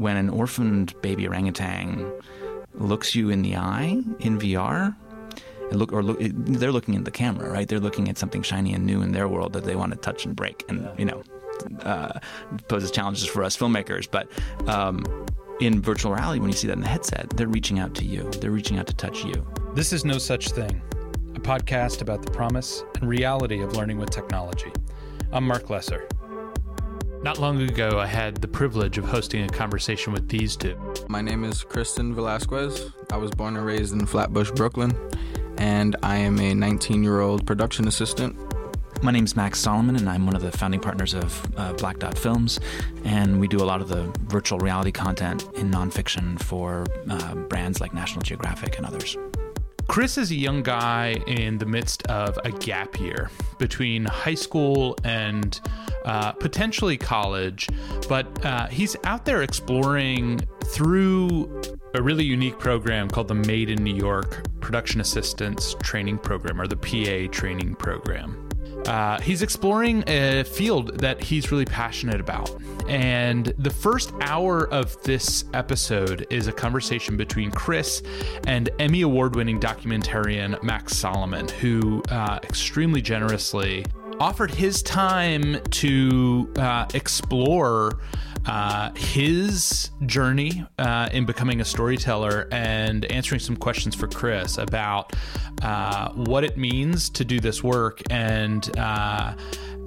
when an orphaned baby orangutan looks you in the eye in VR, look or look, it, they're looking at the camera, right? They're looking at something shiny and new in their world that they want to touch and break, and you know, uh, poses challenges for us filmmakers. But um, in virtual reality, when you see that in the headset, they're reaching out to you. They're reaching out to touch you. This is No Such Thing, a podcast about the promise and reality of learning with technology. I'm Mark Lesser. Not long ago, I had the privilege of hosting a conversation with these two. My name is Kristen Velasquez. I was born and raised in Flatbush, Brooklyn, and I am a 19 year old production assistant. My name is Max Salomon, and I'm one of the founding partners of uh, Black Dot Films. And we do a lot of the virtual reality content in nonfiction for uh, brands like National Geographic and others. Chris is a young guy in the midst of a gap year between high school and uh, potentially college, but uh, he's out there exploring through a really unique program called the Made in New York Production Assistance Training Program, or the PA Training Program. Uh, he's exploring a field that he's really passionate about. And the first hour of this episode is a conversation between Chris and Emmy Award winning documentarian Max Salomon, who uh, extremely generously offered his time to uh, explore uh, his journey uh, in becoming a storyteller and answering some questions for Chris about uh, what it means to do this work and uh,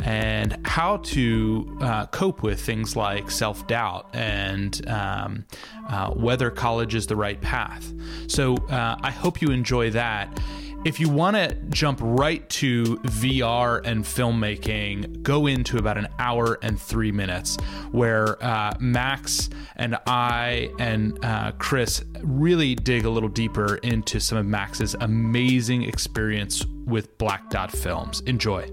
and how to uh, cope with things like self doubt and um, uh, whether college is the right path. So I hope you enjoy that. If you want to jump right to VR and filmmaking, go into about an hour and three minutes, where uh, Max and I and uh, Chris really dig a little deeper into some of Max's amazing experience with Black Dot Films. Enjoy.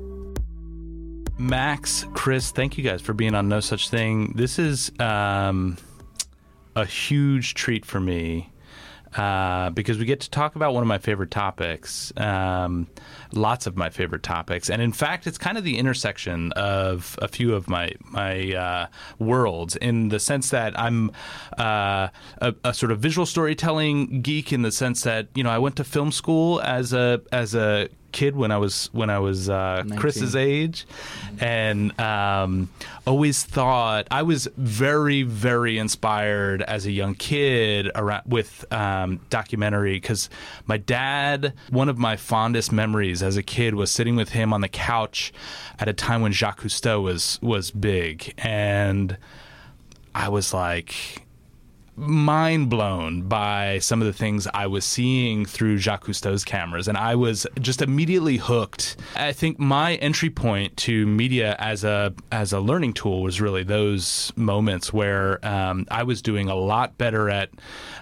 Max, Chris, thank you guys for being on No Such Thing. This is um, a huge treat for me uh, because we get to talk about one of my favorite topics, um, lots of my favorite topics, and in fact, it's kind of the intersection of a few of my my uh, worlds in the sense that I'm uh, a, a, sort of visual storytelling geek in the sense that you know I went to film school as a as a kid when I was when I was uh, Chris's age, and um, always thought I was very very inspired as a young kid around with um, documentary because my dad one of my fondest memories as a kid was sitting with him on the couch at a time when Jacques Cousteau was was big and I was like mind blown by some of the things I was seeing through Jacques Cousteau's cameras, and I was just immediately hooked. I think my entry point to media as a as a learning tool was really those moments where um, I was doing a lot better at.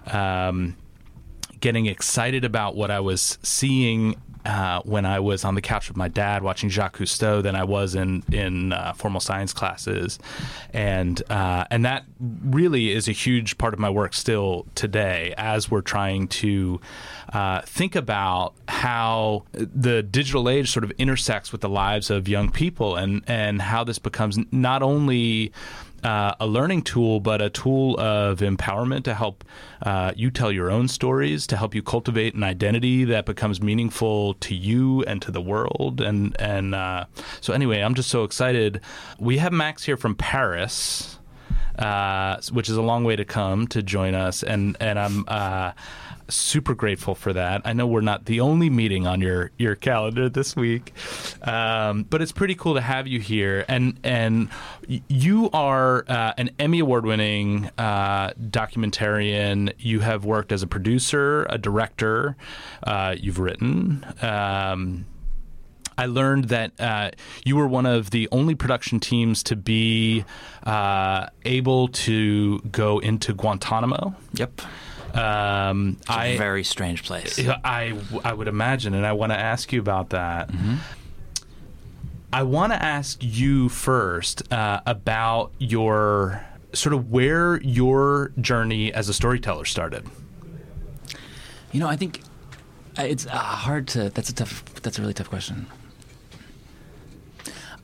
Um, getting excited about what I was seeing uh, when I was on the couch with my dad watching Jacques Cousteau than I was in in uh, formal science classes, and uh, and that really is a huge part of my work still today as we're trying to uh, think about how the digital age sort of intersects with the lives of young people and and how this becomes not only uh, a learning tool, but a tool of empowerment to help uh, you tell your own stories, to help you cultivate an identity that becomes meaningful to you and to the world. And and uh, so anyway, I'm just so excited. We have Max here from Paris, uh, which is a long way to come to join us, and and I'm uh, super grateful for that. I know we're not the only meeting on your your calendar this week, um, but it's pretty cool to have you here. And and you are uh, an Emmy award winning uh, documentarian. You have worked as a producer, a director. Uh, you've written. Um, I learned that uh, you were one of the only production teams to be uh, able to go into Guantanamo. Yep. Um, it's a I, very strange place. I, I would imagine, and I want to ask you about that. Mm-hmm. I want to ask you first uh, about your sort of where your journey as a storyteller started. You know, I think it's uh, hard to. That's a tough. That's a really tough question.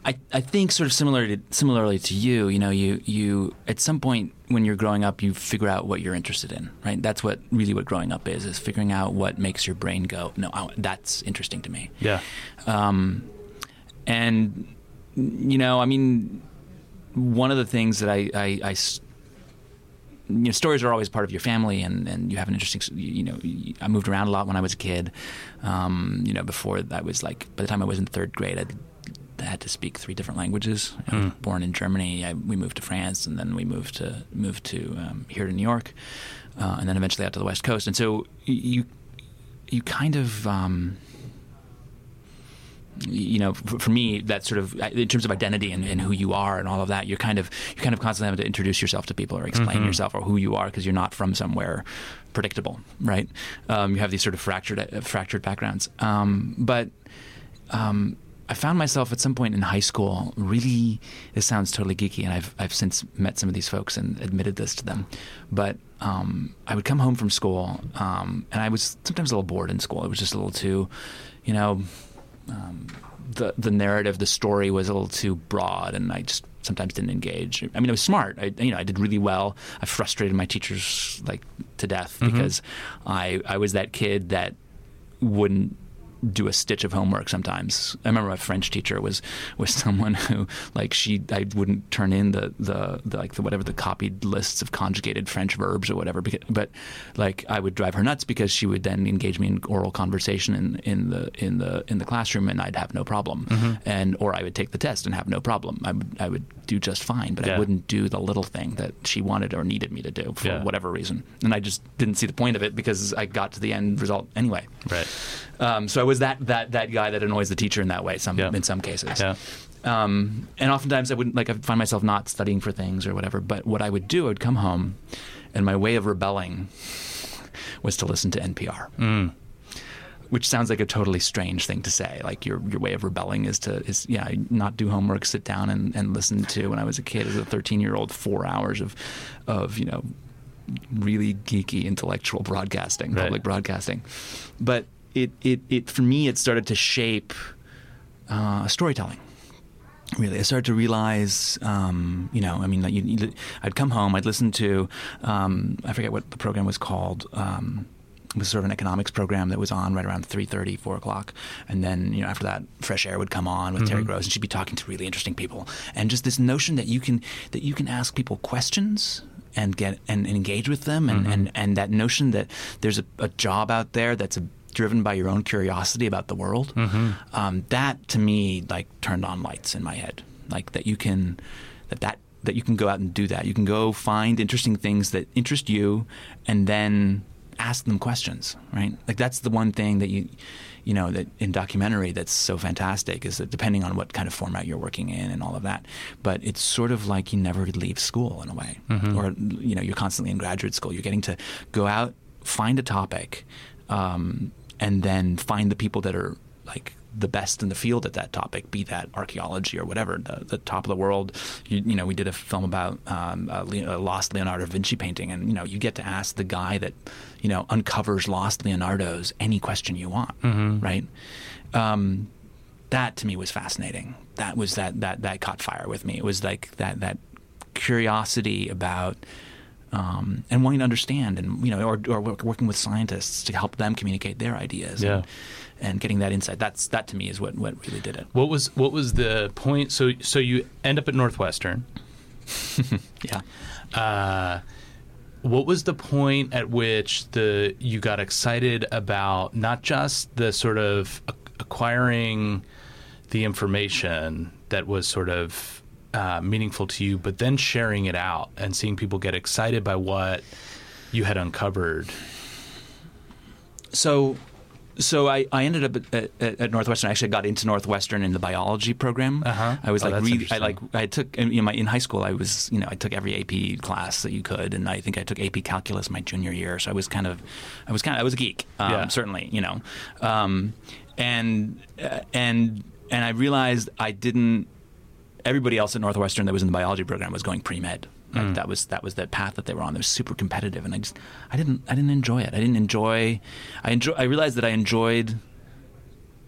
I, I think sort of similar to, similarly to you, you know, you, you at some point when you're growing up, you figure out what you're interested in, right? That's what really what growing up is, is figuring out what makes your brain go, no, I- that's interesting to me. Yeah. Um, and you know, I mean, one of the things that I, I, I you know, stories are always part of your family, and, and you have an interesting. You know, I moved around a lot when I was a kid. Um, you know, before I was like, by the time I was in third grade, I'd, I had to speak three different languages. I was Hmm. born in Germany. I, we moved to France, and then we moved to moved to um, here to New York, uh, and then eventually out to the West Coast. And so you you kind of. Um, you know, for, for me, that sort of in terms of identity and, and who you are and all of that, you're kind of you're kind of constantly having to introduce yourself to people or explain yourself or who you are because you're not from somewhere predictable, right? Um, you have these sort of fractured uh, fractured backgrounds. Um, but um, I found myself at some point in high school really. This sounds totally geeky, and I've I've since met some of these folks and admitted this to them. But um, I would come home from school, um, and I was sometimes a little bored in school. It was just a little too, you know, um, the the narrative, the story was a little too broad, and I just sometimes didn't engage. I mean, I was smart. I you know I did really well. I frustrated my teachers like to death because I I was that kid that wouldn't do a stitch of homework sometimes. I remember my French teacher was was someone who like she I wouldn't turn in the the, the like the whatever the copied lists of conjugated French verbs or whatever because, but like I would drive her nuts because she would then engage me in oral conversation in, in the in the in the classroom and I'd have no problem. Mm-hmm. And or I would take the test and have no problem. I would I would do just fine, but Yeah. I wouldn't do the little thing that she wanted or needed me to do for Yeah. whatever reason. And I just didn't see the point of it because I got to the end result anyway. Right. Um, so I was that that that guy that annoys the teacher in that way. Some Yeah. in some cases. Yeah. Um, and oftentimes I wouldn't like I'd find myself not studying for things or whatever. But what I would do, I would come home, and my way of rebelling was to listen to NPR. Mm. Which sounds like a totally strange thing to say. Like your your way of rebelling is to is yeah not do homework, sit down and, and listen to when I was a kid as a thirteen year old four hours of of you know really geeky intellectual broadcasting, Right. public broadcasting. But it, it, it for me it started to shape uh, storytelling. Really, I started to realize, um, you know, I mean, like you, you, I'd come home, I'd listen to, um, I forget what the program was called. Um, it was sort of an economics program that was on right around 3.30, 4 o'clock. And then, you know, after that, Fresh Air would come on with Terry Gross, and she'd be talking to really interesting people. And just this notion that you can that you can ask people questions and get and, and engage with them, and, and, and that notion that there's a, a job out there that's a, driven by your own curiosity about the world. Um, that to me like turned on lights in my head, like that you can that that that you can go out and do that. You can go find interesting things that interest you, and then ask them questions. Right? Like that's the one thing that you you know that in documentary that's so fantastic is that depending on what kind of format you're working in and all of that but it's sort of like you never leave school in a way or you know you're constantly in graduate school you're getting to go out find a topic um, and then find the people that are like the best in the field at that topic, be that archaeology or whatever, the, the top of the world. You, you know, we did a film about um, a, Le- a lost Leonardo da Vinci painting, and you know, you get to ask the guy that you know uncovers lost Leonardo's any question you want, right? Um, that to me was fascinating. That was that that that caught fire with me. It was like that that curiosity about um, and wanting to understand, and you know, or, or working with scientists to help them communicate their ideas, Yeah. and, and getting that insight. That's that to me is what what really did it. What was what was the point? So so you end up at Northwestern. Yeah. Uh, what was the point at which the you got excited about not just the sort of acquiring the information that was sort of uh, meaningful to you, but then sharing it out and seeing people get excited by what you had uncovered? So, so I, I ended up at, at, at Northwestern. I actually got into Northwestern in the biology program. Uh-huh. I was Oh, like, really, I like, I took you know, my, in high school. I was, you know, I took every AP class that you could, and I think I took AP Calculus my junior year. So I was kind of, I was kind of, I was a geek, um, Yeah. certainly, you know, um, and uh, and and I realized I didn't. Everybody else at Northwestern that was in the biology program was going pre med. Like Mm. that was that was the path that they were on. They were super competitive, and I just I didn't I didn't enjoy it. I didn't enjoy. I enjoy. I realized that I enjoyed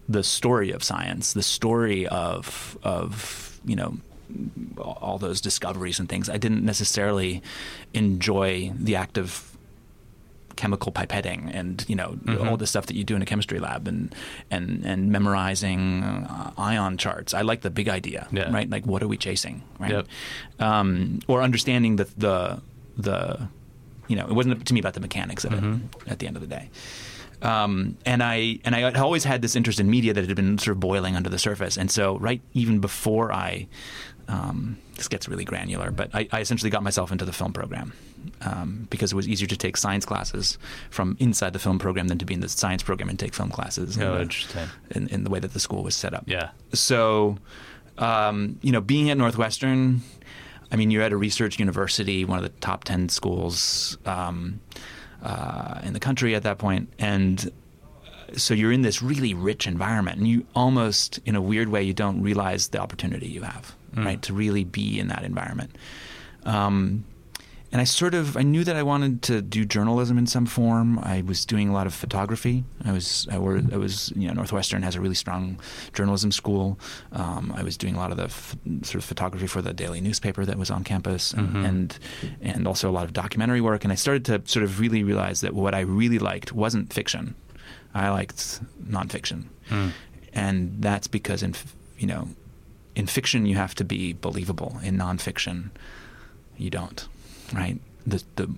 the story of science, the story of of you know all those discoveries and things. I didn't necessarily enjoy the act of chemical pipetting and you know Mhm. all the stuff that you do in a chemistry lab and and and memorizing uh, ion charts. I like the big idea, Yeah. right? Like what are we chasing, right? Yep. Um, or understanding the the the you know it wasn't to me about the mechanics of Mhm. it at the end of the day. Um, and I and I always had this interest in media that had been sort of boiling under the surface, and so right even before I, um, this gets really granular, but I, I essentially got myself into the film program um, because it was easier to take science classes from inside the film program than to be in the science program and take film classes. in Oh, the- interesting. in, in the way that the school was set up. Yeah. So, um, you know, being at Northwestern, I mean, you're at a research university, one of the top 10 schools um, uh, in the country at that point, And uh, so you're in this really rich environment, and you almost, in a weird way, you don't realize the opportunity you have, Mm. right, to really be in that environment. Um, and I sort of I knew that I wanted to do journalism in some form. I was doing a lot of photography. I was I, were, I was you know Northwestern has a really strong journalism school. Um, I was doing a lot of the f- sort of photography for the daily newspaper that was on campus, and, Mhm. and and also a lot of documentary work. And I started to sort of really realize that what I really liked wasn't fiction. I liked nonfiction, Mm. and that's because in you know in fiction you have to be believable. In nonfiction, you don't, right? The the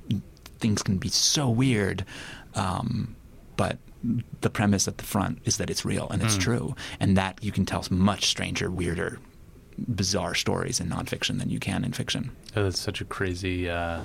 things can be so weird, um, but the premise at the front is that it's real and it's Mm. true, and that you can tell much stranger, weirder, bizarre stories in nonfiction than you can in fiction. Oh, that's such a crazy, uh,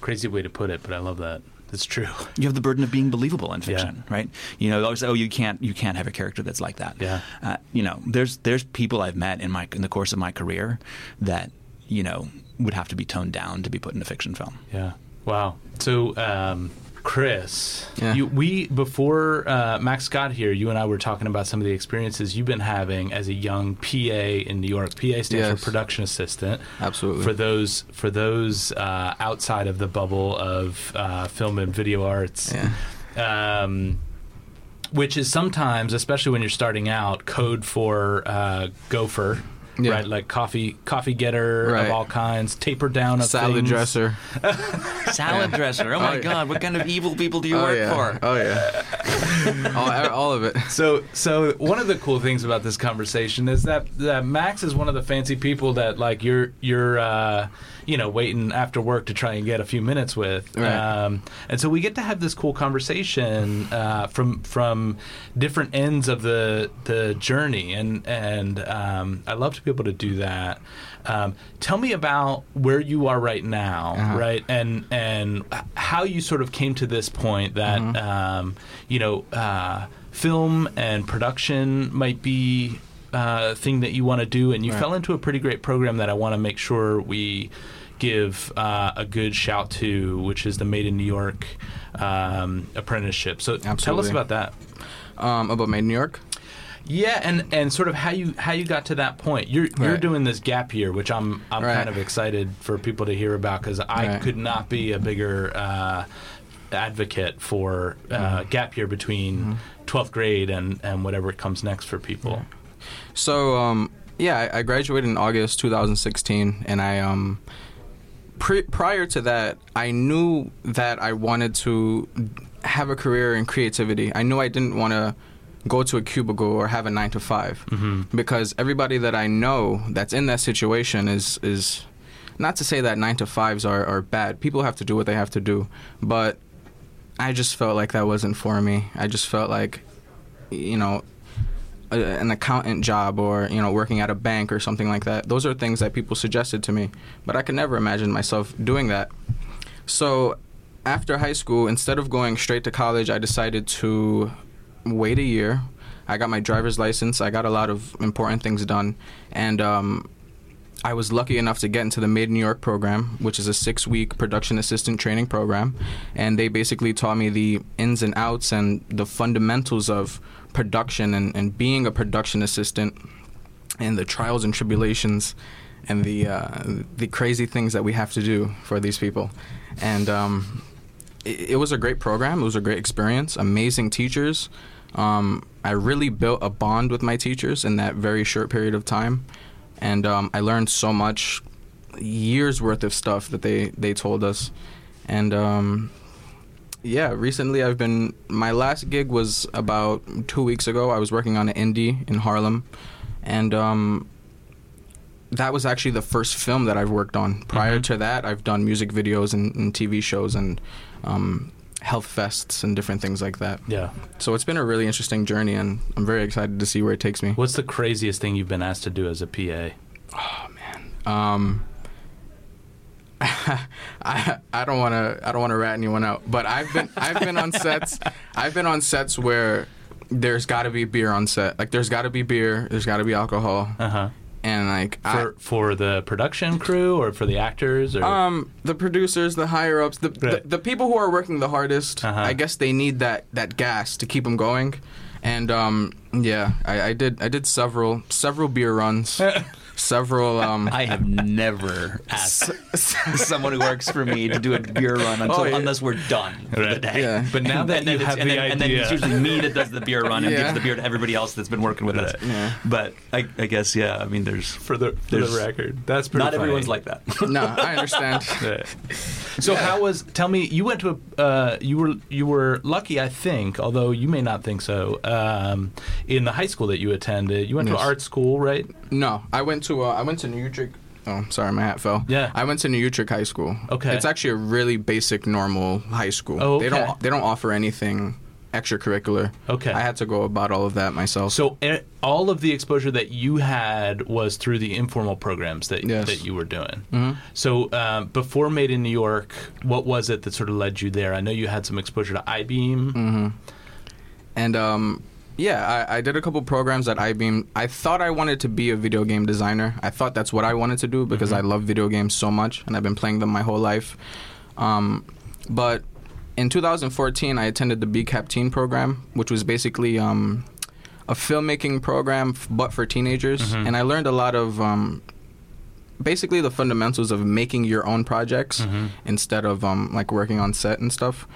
crazy way to put it, but I love that. That's true. You have the burden of being believable in Yeah. fiction, right? You know, always, oh, you can't you can't have a character that's like that. Yeah. Uh, you know, there's there's people I've met in my in the course of my career that you know would have to be toned down to be put in a fiction film. Yeah. Wow. So, um, Chris, Yeah. you, we before uh, Max got here, you and I were talking about some of the experiences you've been having as a young PA in New York. PA stands Yes. for production assistant. Absolutely. For those for those uh, outside of the bubble of uh, film and video arts, yeah. um, which is sometimes, especially when you're starting out, code for uh, gopher. Yeah. Right, like coffee, coffee getter Right. of all kinds, taper down of Salad things. dresser. Salad dresser. Oh my Oh, yeah. God! What kind of evil people do you oh, work yeah. for? Oh yeah. All, all of it. So, so one of the cool things about this conversation is that, that Max is one of the fancy people that like you're you're uh, you know waiting after work to try and get a few minutes with, Right. um, and so we get to have this cool conversation uh, from from different ends of the the journey, and and um, I love to be able to do that. Um, tell me about where you are right now, Uh-huh. right, and and how you sort of came to this point that Mhm. um, you know uh, film and production might be uh, a thing that you want to do, and you Right. fell into a pretty great program that I want to make sure we give uh, a good shout to, which is the Made in New York um, apprenticeship. So tell us about that. Um, about Made in New York. Yeah, and, and sort of how you how you got to that point. You're you're doing this gap year, which I'm I'm Right. kind of excited for people to hear about because I Right. could not be a bigger uh, advocate for uh, Mm-hmm. gap year between 12th grade and and whatever comes next for people. So um, yeah, I, I graduated in August 2016, and I um, pre- prior to that, I knew that I wanted to have a career in creativity. I knew I didn't want to go to a cubicle or have a nine to 5 hmm because everybody that I know that's in that situation is is not to say that nine to fives are, are bad. People have to do what they have to do, but I just felt like that wasn't for me. I just felt like, you know, a, an accountant job or you know working at a bank or something like that. Those are things that people suggested to me, but I could never imagine myself doing that. So after high school, instead of going straight to college, I decided to wait a year. I got my driver's license. I got a lot of important things done, and um, I was lucky enough to get into the Made in New York program, which is a six-week production assistant training program, and they basically taught me the ins and outs and the fundamentals of production and, and being a production assistant, and the trials and tribulations, and the uh, the crazy things that we have to do for these people, and um, it, it was a great program. It was a great experience. Amazing teachers. Um, I really built a bond with my teachers in that very short period of time, and um, I learned so much, years worth of stuff that they they told us, and um, yeah, recently I've been. My last gig was about two weeks ago. I was working on an indie in Harlem, and um, that was actually the first film that I've worked on. Prior Mhm. to that, I've done music videos and, and TV shows and um, health fests and different things like that. Yeah. So it's been a really interesting journey, and I'm very excited to see where it takes me. What's the craziest thing you've been asked to do as a PA? Oh man. Um, I I don't want to I don't want to rat anyone out, but I've been I've been on sets I've been on sets where there's got to be beer on set. Like there's got to be beer, there's got to be alcohol, Uh huh. And like I, For for the production crew or for the actors or um the producers, the higher ups, the, Right. the the people who are working the hardest, Uh-huh. I guess they need that that gas to keep them going. And um yeah, I, I did I did several several beer runs, several um I have never asked someone who works for me to do a beer run until Oh, yeah. unless we're done for the day. Yeah. But now that and then you it's- have and the then, and then it's usually me that does the beer run and Yeah. gives the beer to everybody else that's been working with us. Yeah. But I, I guess yeah. I mean, there's for the for There's- the record. That's pretty not funny. everyone's like that. no, I understand. Yeah. So how was? Tell me, you went to a. Uh, you were you were lucky, I think, although you may not think so. Um, in the high school that you attended, you went Yes. to art school, right? No, I went to uh, I went to New Utrecht. Oh, sorry, my hat fell. Yeah. I went to New Utrecht High School. Okay. It's actually a really basic, normal high school. Oh, They don't they don't offer anything extracurricular. Okay. I had to go about all of that myself. So all of the exposure that you had was through the informal programs that Yes. that you were doing. Mhm. So um, before Made in New York, what was it that sort of led you there? I know you had some exposure to Eyebeam. hmm And um, yeah, I, I did a couple programs at Eyebeam. I thought I wanted to be a video game designer. I thought that's what I wanted to do because I love video games so much, and I've been playing them my whole life. Um, but in 2014, I attended the BCAP Teen program, which was basically um, a filmmaking program, f- but for teenagers. Mhm. And I learned a lot of um, basically the fundamentals of making your own projects Mhm. instead of um, like working on set and stuff.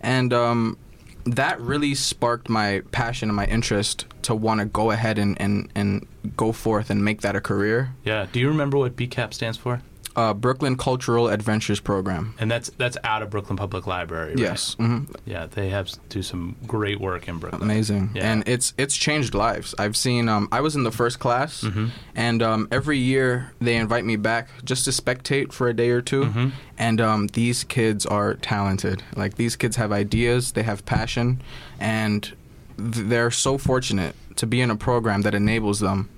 And um, that really sparked my passion and my interest to want to go ahead and, and, and go forth and make that a career. Yeah. Do you remember what BCAP stands for? Uh, Brooklyn Cultural Adventures Program. And that's that's out of Brooklyn Public Library. Right? Yes. hmm Yeah, they have do some great work in Brooklyn. Amazing. Yeah. And it's it's changed lives. I've seen um I was in the first class Mhm. and um every year they invite me back just to spectate for a day or 2 Mhm. and um these kids are talented. Like these kids have ideas, they have passion and th- they're so fortunate to be in a program that enables them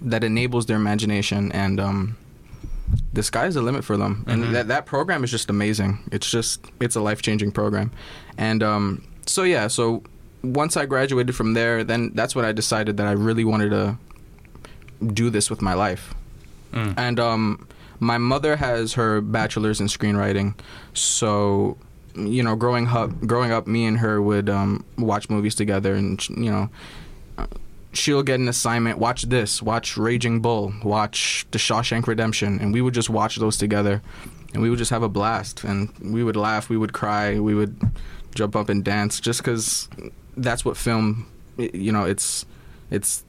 that enables their imagination and um the sky's the limit for them. And that that program is just amazing. It's just it's a life-changing program. And um so yeah so once i graduated from there then that's when i decided that i really wanted to do this with my life. Mm. and um my mother has her bachelor's in screenwriting. So you know growing up growing up me and her would um watch movies together and you know she'll get an assignment. Watch this. Watch raging bull. Watch the shawshank redemption. And we would just watch those together. And we would just have a blast. And we would laugh. We would cry. We would jump up and dance just because that's what film you know it's it's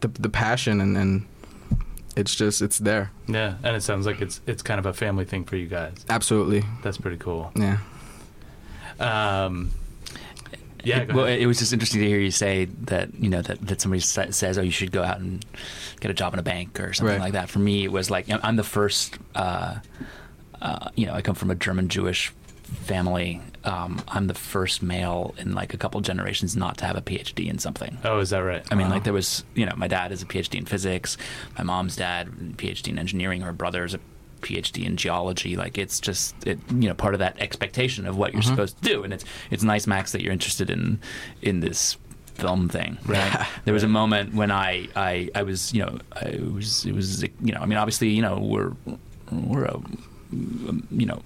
the, the passion and, and it's just it's there. Yeah, and it sounds like it's it's kind of a family thing for you guys. absolutely. That's pretty cool. yeah. Um, yeah, It, well, it was just interesting to hear you say that you know that, that somebody says, "Oh, you should go out and get a job in a bank or something Right. like that." For me, it was like I'm the first. Uh, uh, you know, I come from a German Jewish family. Um, I'm the first male in like a couple generations not to have a PhD in something. oh, is that right? I mean, Wow. like there was, you know, my dad is a PhD in physics, my mom's dad PhD in engineering, her brother's a PhD in geology. Like it's just, it, you know, part of that expectation of what you're supposed to do. And it's it's nice, Max, that you're interested in in this film thing. Right. there was a moment when I, I I was, you know, I was it was you know, I mean, obviously, you know, we're we're a you know,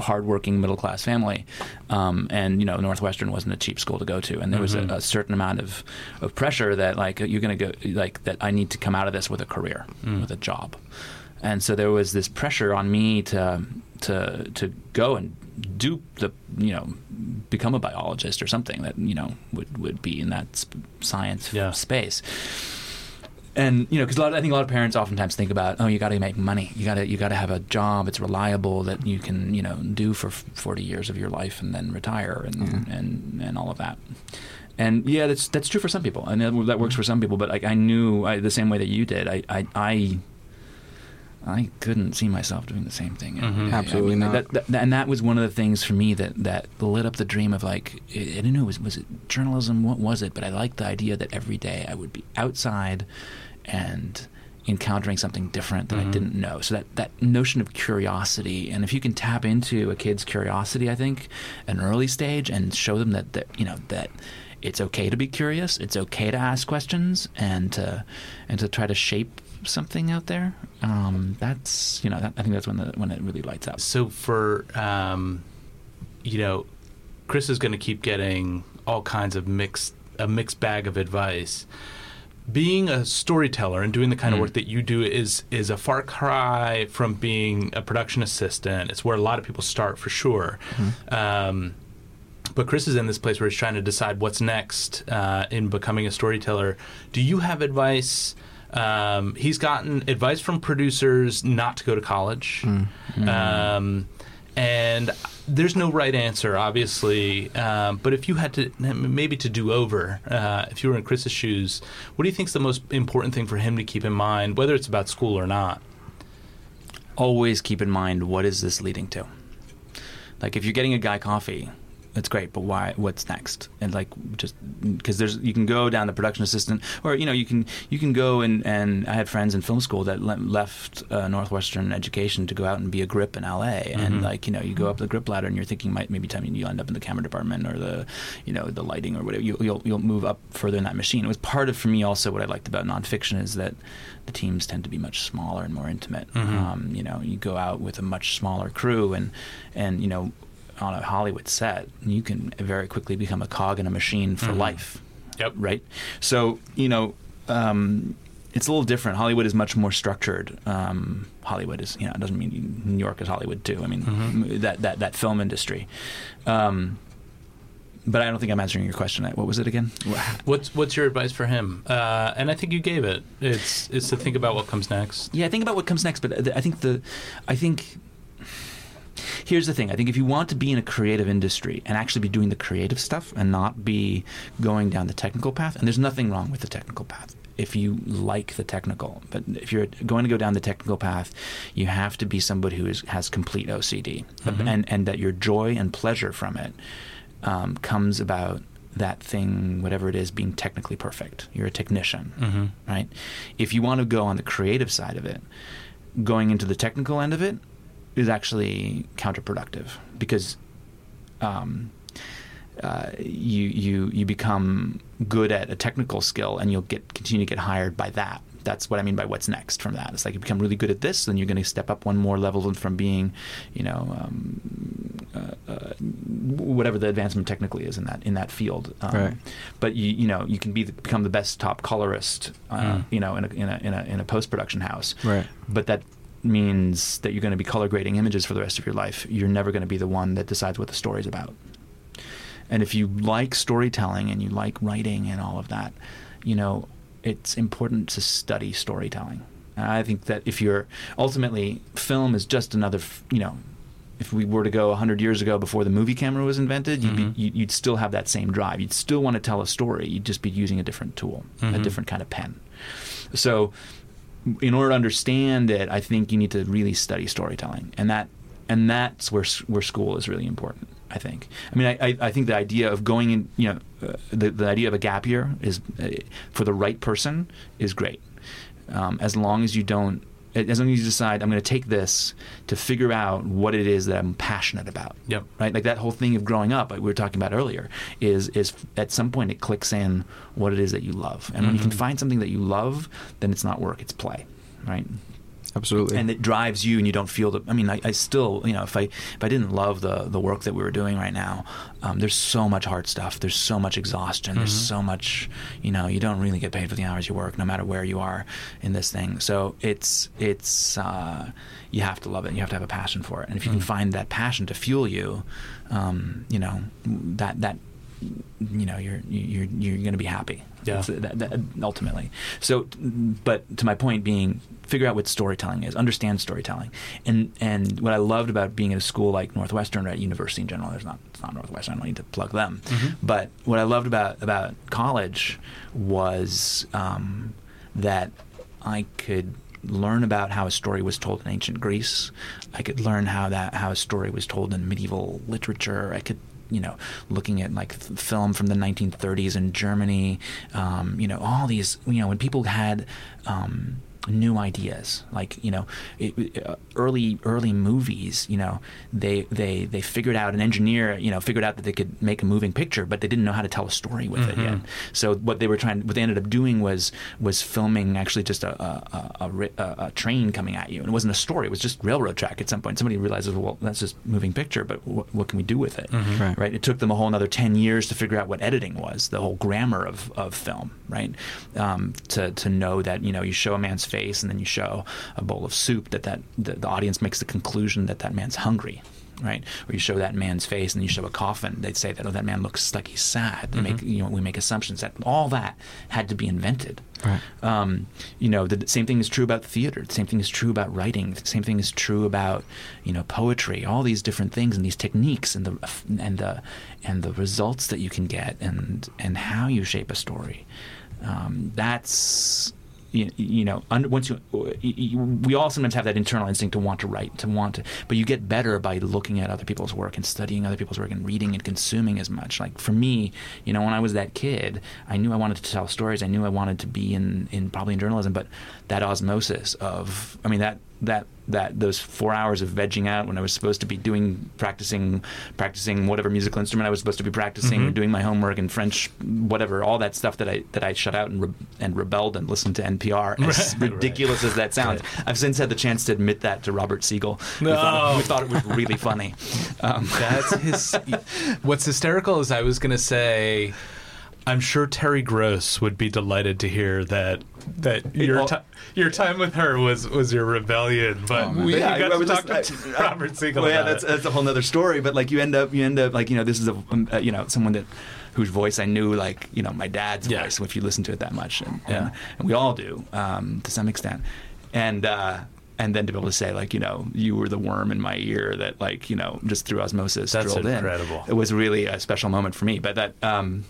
hardworking middle class family, um, and you know, Northwestern wasn't a cheap school to go to, and there was a, Mhm. a certain amount of, of pressure that like you're going to go like that. I need to come out of this with a career, Mm. with a job, and so there was this pressure on me to to to go and do the you know become a biologist or something that you know would would be in that sp- science Yeah. space. And you know, because I think a lot of parents oftentimes think about, oh, you got to make money, you got to you got to have a job, it's reliable that you can you know do for f- forty years of your life and then retire and Yeah. and and all of that. And yeah, that's that's true for some people, and that, that works mm-hmm. for some people. But like I knew I, the same way that you did, I I. I I couldn't see myself doing the same thing. Mhm. I- I Absolutely mean, not. That, that, and that was one of the things for me that, that lit up the dream of like I I didn't know was was it journalism? What was it? But I liked the idea that every day I would be outside and encountering something different that I Mhm. didn't know. So that that notion of curiosity, and if you can tap into a kid's curiosity, I think, at an early stage, and show them that that you know that it's okay to be curious, it's okay to ask questions, and to and to try to shape something out there. Um, that's you know that, I think that's when the when it really lights up. So for um, you know, Chris is going to keep getting all kinds of mixed a mixed bag of advice. Being a storyteller and doing the kind of Mm. work that you do is is a far cry from being a production assistant. It's where a lot of people start for sure. Um, but Chris is in this place where he's trying to decide what's next uh, in becoming a storyteller. Do you have advice? Um, he's gotten advice from producers not to go to college. Um, and there's no right answer, obviously. Um, but if you had to, maybe to do over, uh, if you were in Chris's shoes, what do you think is the most important thing for him to keep in mind, whether it's about school or not? always keep in mind what is this leading to. Like if you're getting a guy coffee, that's great, but why? What's next? And like just because there's you can go down the production assistant, or you know you can you can go and and I had friends in film school that le- left uh, Northwestern education to go out and be a grip in LA, and Mhm. like you know you go up the grip ladder and you're thinking might maybe time you end up in the camera department or the you know the lighting or whatever. You, you'll you'll move up further in that machine. It was part of for me also what I liked about nonfiction is that the teams tend to be much smaller and more intimate. Mhm. Um, you know, you go out with a much smaller crew, and and you know, on a Hollywood set, you can very quickly become a cog in a machine for Mhm. life. Yep. Right. So you know. Um, it's a little different. Hollywood is much more structured. Um, Hollywood is, you know, it doesn't mean New York is Hollywood too. I mean, Mhm. that, that, that film industry. Um, but I don't think I'm answering your question. What was it again? What's what's your advice for him? Uh, and I think you gave it. It's it's to think about what comes next. Yeah, think about what comes next. But I think the, I think. Here's the thing. I think if you want to be in a creative industry and actually be doing the creative stuff and not be going down the technical path, and there's nothing wrong with the technical path if you like the technical. But if you're going to go down the technical path, you have to be somebody who is, has complete OCD, Mhm. and and that your joy and pleasure from it um, comes about that thing, whatever it is, being technically perfect. You're a technician Mm-hmm. right? If you want to go on the creative side of it, going into the technical end of it is actually counterproductive because um, uh, you you you become good at a technical skill and you'll get continue to get hired by that. That's what I mean by what's next from that. It's like you become really good at this, then you're going to step up one more level from being, you know, um, uh, uh, whatever the advancement technically is in that in that field. Um, Right. But you you know you can be the, become the best top colorist, uh, Mm. you know, in a in a in a, in a post production house. Right. But that means that you're going to be color grading images for the rest of your life. You're never going to be the one that decides what the story's about. And if you like storytelling and you like writing and all of that, you know, it's important to study storytelling. And I think that if you're ultimately film is just another, you know, if we were to go 100 years ago before the movie camera was invented, you'd, Mhm. be, you- you'd still have that same drive. You'd still want to tell a story. You'd just be using a different tool, a Mhm. different kind of pen. So, in order to understand it, I think you need to really study storytelling, and that and that's where where school is really important. I think. I mean, I, I, think the idea of going in, you know, uh, the the idea of a gap year is uh, for the right person is great, um, as long as you don't. As long as you decide, I'm going to take this to figure out what it is that I'm passionate about Yep. right? Like that whole thing of growing up, like we were talking about earlier, is is at some point it clicks in what it is that you love, and when you can Mhm. find something that you love, then it's not work, it's play, right? Absolutely. and it drives you and you don't feel the i mean i, I still you know if i if i didn't love the the work that we were doing right now um, there's so much hard stuff. There's so much exhaustion. There's so much you know you don't really get paid for the hours you work no matter where you are in this thing. So it's it's uh, you have to love it. And you have to have a passion for it. And if you can find that passion to fuel you um, you know that that you know you're you're you're going to be happy. Yeah. That, that, ultimately. So but to my point being figure out what storytelling is understand storytelling and and what i loved about being at a school like northwestern or at university in general there's not it's not northwestern i don't need to plug them but what i loved about about college was um, that i could learn about how a story was told in ancient Greece. I could learn how that how a story was told in medieval literature. I could you know looking at like film from the 1930s in Germany. Um, you know all these you know when people had. Um, new ideas. Like you know it, it- uh, early early movies you know they they they figured out an engineer you know figured out that they could make a moving picture but they didn't know how to tell a story with it yet. So what they were trying what they ended up doing was was filming actually just a a, a, a, a, a train coming at you. And it wasn't a story it was just railroad track at some point. Somebody realizes well that's just moving picture but wh- what can we do with it? Right. right? It took them a whole another 10 years to figure out what editing was the whole grammar of, of film right? Um, to, to know that you know you show a man's face and then you show a bowl of soup that, that the, the audience makes the conclusion that that man's hungry right or you show that man's face and you show a coffin they'd say that oh that man looks like he's sad they make you know we make assumptions that all that had to be invented Right. um, you know, the same thing is true about theater. The same thing is true about writing. The same thing is true about, you know, poetry. All these different things and these techniques and the and the and the results that you can get and and how you shape a story. Um, that's you, you know, once you, uh, you- we all sometimes have that internal instinct to want to write, to want to, but you get better by looking at other people's work and studying other people's work and reading and consuming as much. Like for me, you know, when I was that kid, I knew I wanted to tell stories. I knew I wanted to be in, in probably in journalism, but that osmosis of, I mean, that that that those four hours of vegging out when I was supposed to be doing practicing practicing whatever musical instrument I was supposed to be practicing, Mhm. doing my homework in French, whatever, all that stuff that I that I shut out and re- and rebelled and listened to NPR. As Right, ridiculous as that sounds, I've since had the chance to admit that to Robert Siegel, who, thought, it, who thought it was really funny. Um, That's his. What's hysterical is I was going to say, I'm sure Terry Gross would be delighted to hear that that your ti your time with her was was your rebellion, but Oh, we yeah, you got I to talk just- to I- Robert Siegel. Well, yeah, about that's that's a whole other story. But like you end up, you end up like you know, this is a um, uh, you know someone that whose voice I knew like you know my dad's Yeah. voice if you listen to it that much, and, Yeah. and, and we all do um, to some extent, and. uh and then to be able to say, like, you know, you were the worm in my ear that, like, you know, just through osmosis That's drilled incredible. in. It was really a special moment for me. But that, um,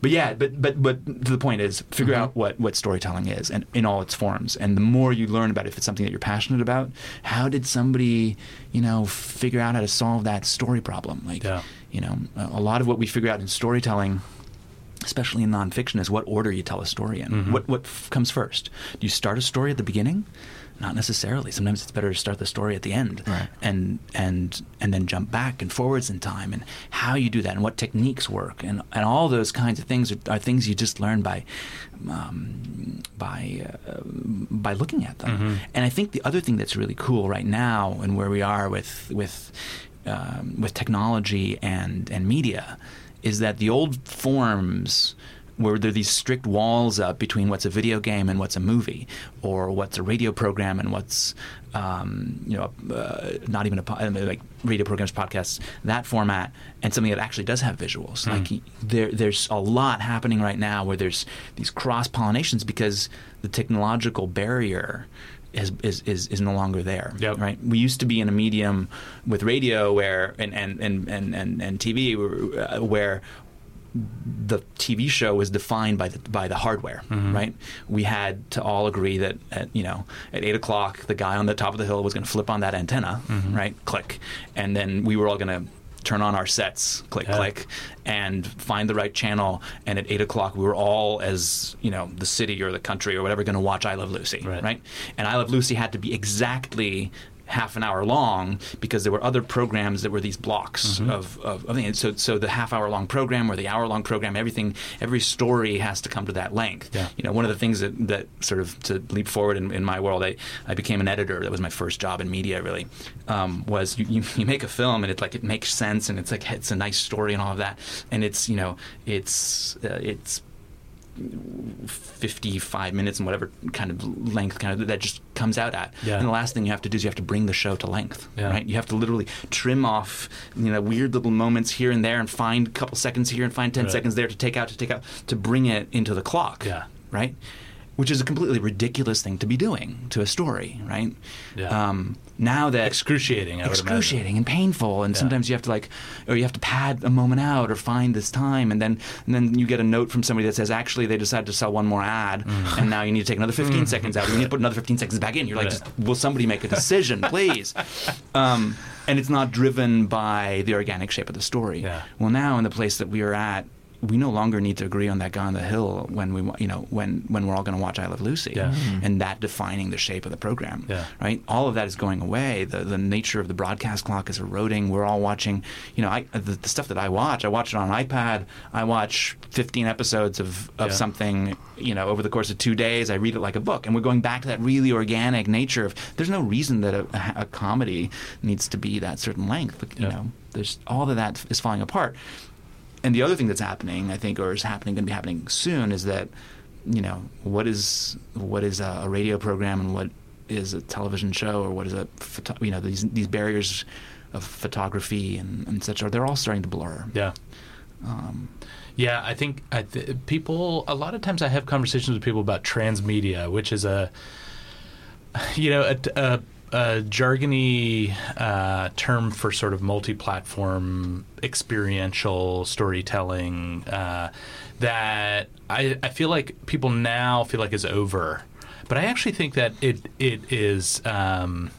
but yeah, but but but the point is, figure Mm-hmm. out what what storytelling is, and in all its forms. And the more you learn about it, if it's something that you're passionate about, how did somebody, you know, figure out how to solve that story problem? Like, Yeah. you know, a lot of what we figure out in storytelling. Especially in nonfiction, is what order you tell a story in. Mhm. What what f- comes first? Do you start a story at the beginning? Not necessarily. Sometimes it's better to start the story at the end, Right. and and and then jump back and forwards in time, and how you do that, and what techniques work, and and all those kinds of things are, are things you just learn by um, by uh, by looking at them. Mhm. And I think the other thing that's really cool right now, and where we are with with um, with technology and and media, is that the old forms where there are these strict walls up between what's a video game and what's a movie, or what's a radio program and what's um, you know uh, not even a po- like radio programs, podcasts, that format, and something that actually does have visuals. Mm. Like there, there's a lot happening right now where there's these cross pollinations because the technological barrier is, is, is, is no longer there. Yep. Right. We used to be in a medium with radio where and and and and and, and TV uh, where the TV show was defined by the by the hardware, Mhm. right? We had to all agree that at you know at eight o'clock the guy on the top of the hill was going to flip on that antenna, Mhm. right? Click, and then we were all going to turn on our sets, click, Yeah. click, and find the right channel. And at eight o'clock we were all as you know the city or the country or whatever going to watch I Love Lucy, Right. right? And I Love Lucy had to be exactly half an hour long because there were other programs that were these blocks Mm-hmm. of, of, of things. so so the half hour long program or the hour long program everything every story has to come to that length Yeah. you know one of the things that, that sort of to leap forward in, in my world I, I became an editor that was my first job in media really um, was you, you, you make a film and it's like it makes sense and it's like it's a nice story and all of that and it's you know it's uh, it's 55 minutes and whatever kind of length kind of that just comes out at Yeah. and the last thing you have to do is you have to bring the show to length Yeah. right you have to literally trim off you know weird little moments here and there and find a couple seconds here and find 10 Right. seconds there to take out to take out to bring it into the clock Yeah. right which is a completely ridiculous thing to be doing to a story right Yeah. um, now that Excruciating. I would excruciating and painful and Yeah. sometimes you have to like or you have to pad a moment out or find this time and then and then you get a note from somebody that says actually they decided to sell one more ad Mm. and now you need to take another 15 seconds out you need to put another 15 seconds back in you're like Right. just, will somebody make a decision please um, and it's not driven by the organic shape of the story Yeah. well now in the place that we are at we no longer need to agree on that guy on the hill when we you know when when we're all going to watch I Love Lucy, Yeah. Mm-hmm. and that defining the shape of the program Yeah. right? All of that is going away. The the nature of the broadcast clock is eroding. We're all watching, you know, I, the, the stuff that I watch. I watch it on iPad. I watch 15 episodes of, of Yeah. something, you know, over the course of two days. I read it like a book, and we're going back to that really organic nature of. There's no reason that a, a, a comedy needs to be that certain length. But, you Yeah. know, there's all of that is falling apart. And the other thing that's happening, I think, or is happening, going to be happening soon, is that you know what is what is a, a radio program and what is a television show or what is a photo- you know these these barriers of photography and, and such are they're all starting to blur. Yeah. Um, Yeah, I think I th- people. A lot of times, I have conversations with people about transmedia, which is a, you know, a, a, a jargony uh, term for sort of multi-platform experiential storytelling uh, that I, I feel like people now feel like is over, but I actually think that it it is. Um,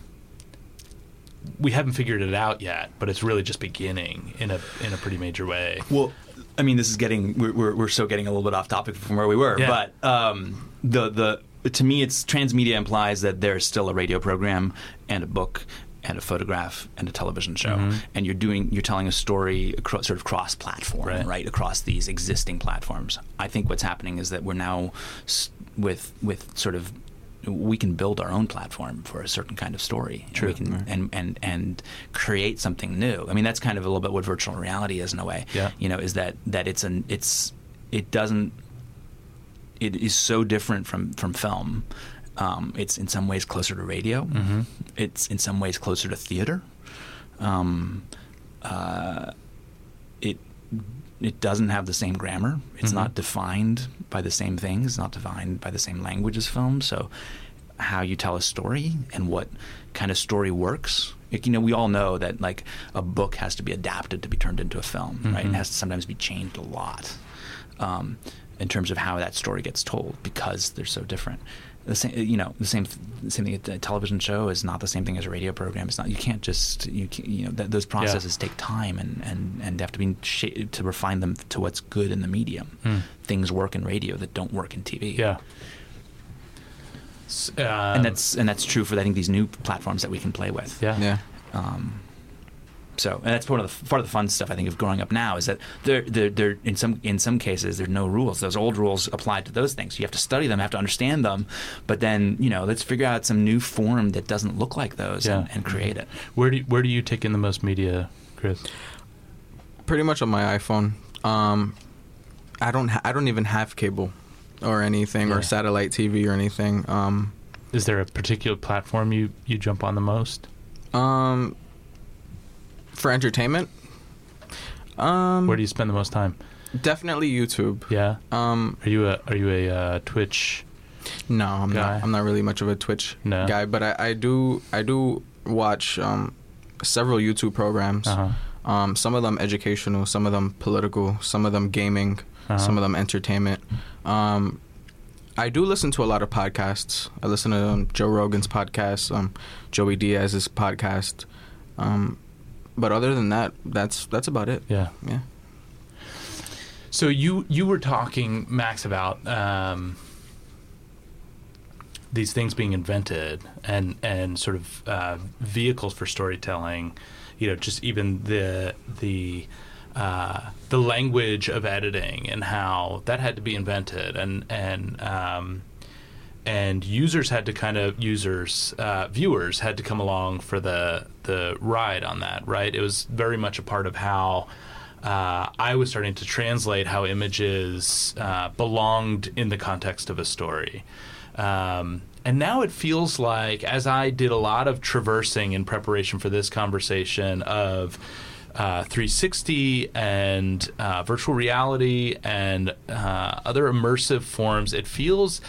we haven't figured it out yet, but it's really just beginning in a in a pretty major way. Well, I mean, this is getting we're, we're we're so getting a little bit off topic from where we were, Yeah. but um, the the to me, it's transmedia implies that there's still a radio program and a book and a photograph and a television show, Mhm. and you're doing you're telling a story across, sort of cross platform, Right. right. across these existing platforms. I think what's happening is that we're now with with sort of we can build our own platform for a certain kind of story. And True. We can, and, and and create something new. I mean, that's kind of a little bit what virtual reality is in a way. Yeah. You know, is that that it's an it's it doesn't it is so different from from film. Um, it's in some ways closer to radio. Mhm. It's in some ways closer to theater. Um, uh, it it doesn't have the same grammar. It's Mhm. not defined by the same things. It's not defined by the same language as film. So, how you tell a story and what kind of story works. You know, we all know that like a book has to be adapted to be turned into a film, right? Mhm. It has to sometimes be changed a lot um, in terms of how that story gets told because they're so different. The same, you know, the same, the same thing. A television show is not the same thing as a radio program. It's not. You can't just you can, you know that those processes take time and and and have to be sh- to refine them to what's good in the medium. Hmm. Things work in radio that don't work in TV. Yeah. Um, and that's and that's true for I think these new platforms that we can play with. yeah. Yeah. Um, so and that's part of the part of the fun stuff I think of growing up now is that there there there in some in some cases there's no rules. Those old rules apply to those things. You have to study them, have to understand them, but then you know let's figure out some new form that doesn't look like those and, Yeah. and create it. Where do where do you take in the most media, Chris? Pretty much on my iPhone. Um, I don't. Ha- I don't even have cable, or anything, Yeah. or satellite TV or anything. Um, Is there a particular platform you you jump on the most? um, for entertainment. Um, Where do you spend the most time? definitely YouTube. Yeah. Um, Are you a are you a uh, Twitch? no, I'm Guy? not. I'm not really much of a Twitch No. guy, but I, I do. I do watch um, several YouTube programs. Uh huh. Um, some of them educational, some of them political, some of them gaming, Uh-huh. some of them entertainment. Um, I do listen to a lot of podcasts. I listen to um, Joe Rogan's podcast, um, Joey Diaz's podcast. Um, but other than that, that's that's about it. Yeah. Yeah. So you you were talking Max about um, these things being invented and and sort of uh, vehicles for storytelling. You know, just even the the uh, the language of editing and how that had to be invented and and um, and users had to kind of users uh, viewers had to come along for the the ride on that right it was very much a part of how uh, I was starting to translate how images uh, belonged in the context of a story. Um, and now it feels like, as I did a lot of traversing in preparation for this conversation of uh, 360 and uh, virtual reality and uh, other immersive forms, it feels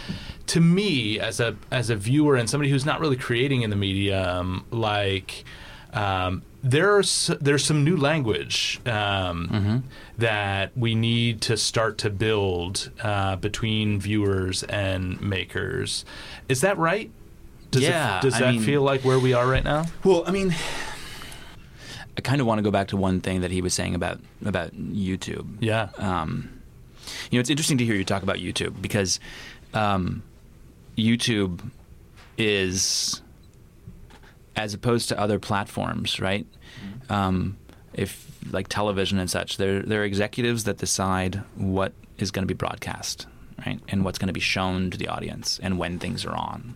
to me as a as a viewer and somebody who's not really creating in the medium like um, there's there's some new language um, Mm-hmm. that we need to start to build uh, between viewers and makers. Is that right? Does Yeah, It, does I that mean- feel like where we are right now? Well, I mean, I kind of want to go back to one thing that he was saying about about YouTube. Yeah. Um, you know, it's interesting to hear you talk about YouTube because um, YouTube is, as opposed to other platforms, right? Um, if like television and such, there there are executives that decide what is going to be broadcast, right, and what's going to be shown to the audience, and when things are on.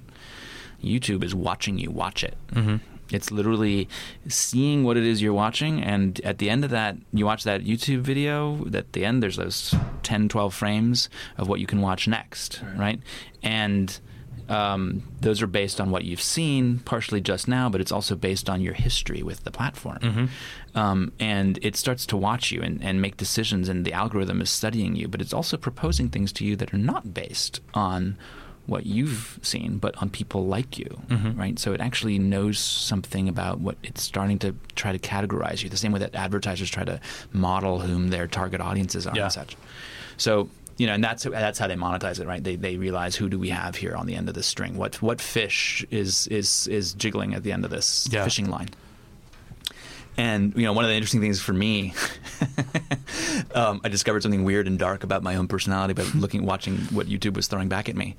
YouTube is watching you watch it. Mm-hmm. It's literally seeing what it is you're watching, and at the end of that, you watch that YouTube video. At the end, there's those 10, 12 frames of what you can watch next, right? And um, those are based on what you've seen, partially just now, but it's also based on your history with the platform. Um, and it starts to watch you and, and make decisions, and the algorithm is studying you, but it's also proposing things to you that are not based on what you've seen, but on people like you, right? So it actually knows something about what it's starting to try to categorize you, the same way that advertisers try to model whom their target audiences are Yeah. and such. So you know, and that's that's how they monetize it, right? They they realize who do we have here on the end of this string? What what fish is is is jiggling at the end of this Yeah. fishing line? And you know, one of the interesting things for me, um, I discovered something weird and dark about my own personality by looking, watching what YouTube was throwing back at me.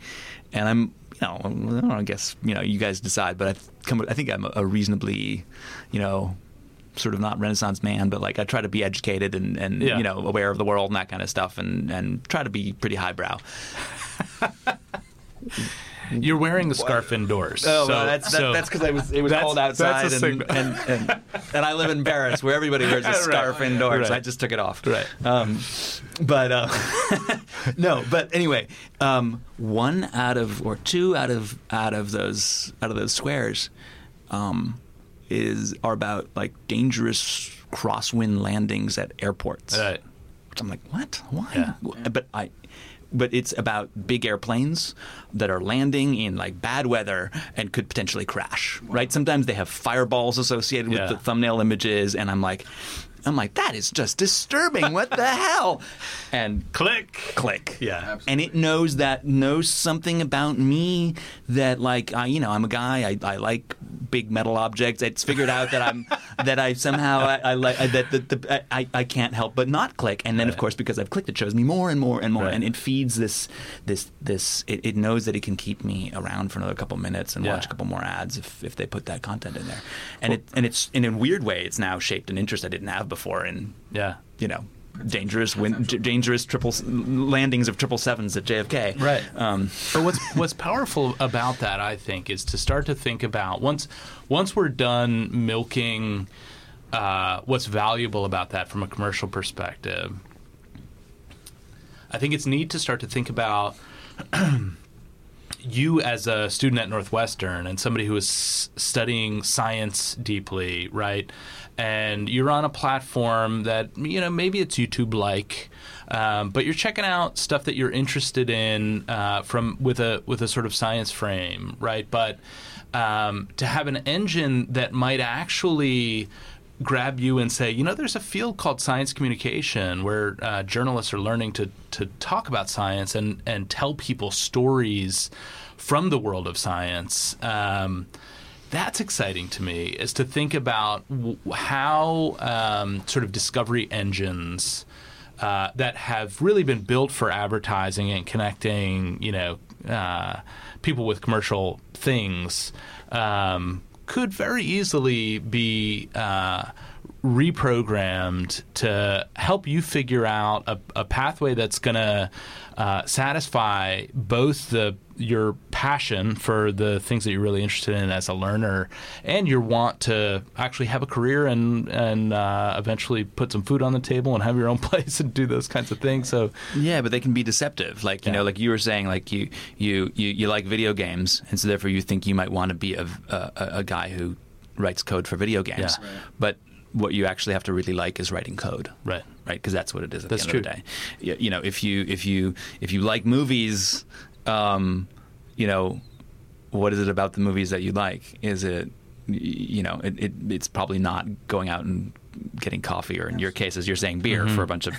And I'm, you know, I, don't know, I guess you know, you guys decide. But I've come, I think I'm a reasonably, you know, sort of not Renaissance man, but like I try to be educated and, and Yeah. you know, aware of the world and that kind of stuff, and and try to be pretty highbrow. You're wearing a scarf indoors. Oh, so, well, that's so- that's because it was it was That's- cold outside, a and, signal. and, and and I live in Paris, where everybody wears a Right. scarf indoors. Right. I just took it off. Right. Um, but uh, no. But anyway, um, one out of or two out of out of those out of those squares um, is are about like dangerous crosswind landings at airports. Right. Which I'm like, what? Why? Yeah. But I. But it's about big airplanes that are landing in like bad weather and could potentially crash. Right? Sometimes they have fireballs associated with Yeah. the thumbnail images, and I'm like, I'm like, that is just disturbing. what the hell? And click. click. Yeah. absolutely. And it knows that knows something about me that like I you know I'm a guy I, I like big metal objects. It's figured out that I'm that I somehow I, I like that the, the, I I can't help but not click. And then of course because I've clicked, it shows me more and more and more, Right. and it feeds this this this. It, it knows that it can keep me around for another couple minutes and Yeah. watch a couple more ads if, if they put that content in there. And it and it's in a weird way it's now shaped an interest I didn't have before in Yeah. you know, dangerous win- d- dangerous triple landings of triple sevens at JFK. Right. Um, But what's what's powerful about that, I think, is to start to think about once once we're done milking uh, what's valuable about that from a commercial perspective. I think it's neat to start to think about you as a student at Northwestern and somebody who is studying science deeply, right? And you're on a platform that you know maybe it's YouTube like, um, but you're checking out stuff that you're interested in uh, from with a with a sort of science frame, right? But um, to have an engine that might actually grab you and say, you know, there's a field called science communication where uh, journalists are learning to to talk about science and and tell people stories from the world of science. Um, that's exciting to me is to think about how um, sort of discovery engines uh, that have really been built for advertising and connecting, you know, uh, people with commercial things um, could very easily be uh, reprogrammed to help you figure out a, a pathway that's going to uh, satisfy both the your passion for the things that you're really interested in as a learner and your want to actually have a career and and uh, eventually put some food on the table and have your own place and do those kinds of things. So Yeah, but they can be deceptive. Like you Yeah. know, like you were saying, like you you you, you like video games, and so therefore you think you might want to be a, a a guy who writes code for video games. Yeah. Right. But what you actually have to really like is writing code. Right. Right, because that's what it is at That's the end of the day. You, you know, if you if you if you like movies, um, you know, what is it about the movies that you like? Is it you know, it, it it's probably not going out and getting coffee, or in your case, as you're saying, beer Mm-hmm. for a bunch of,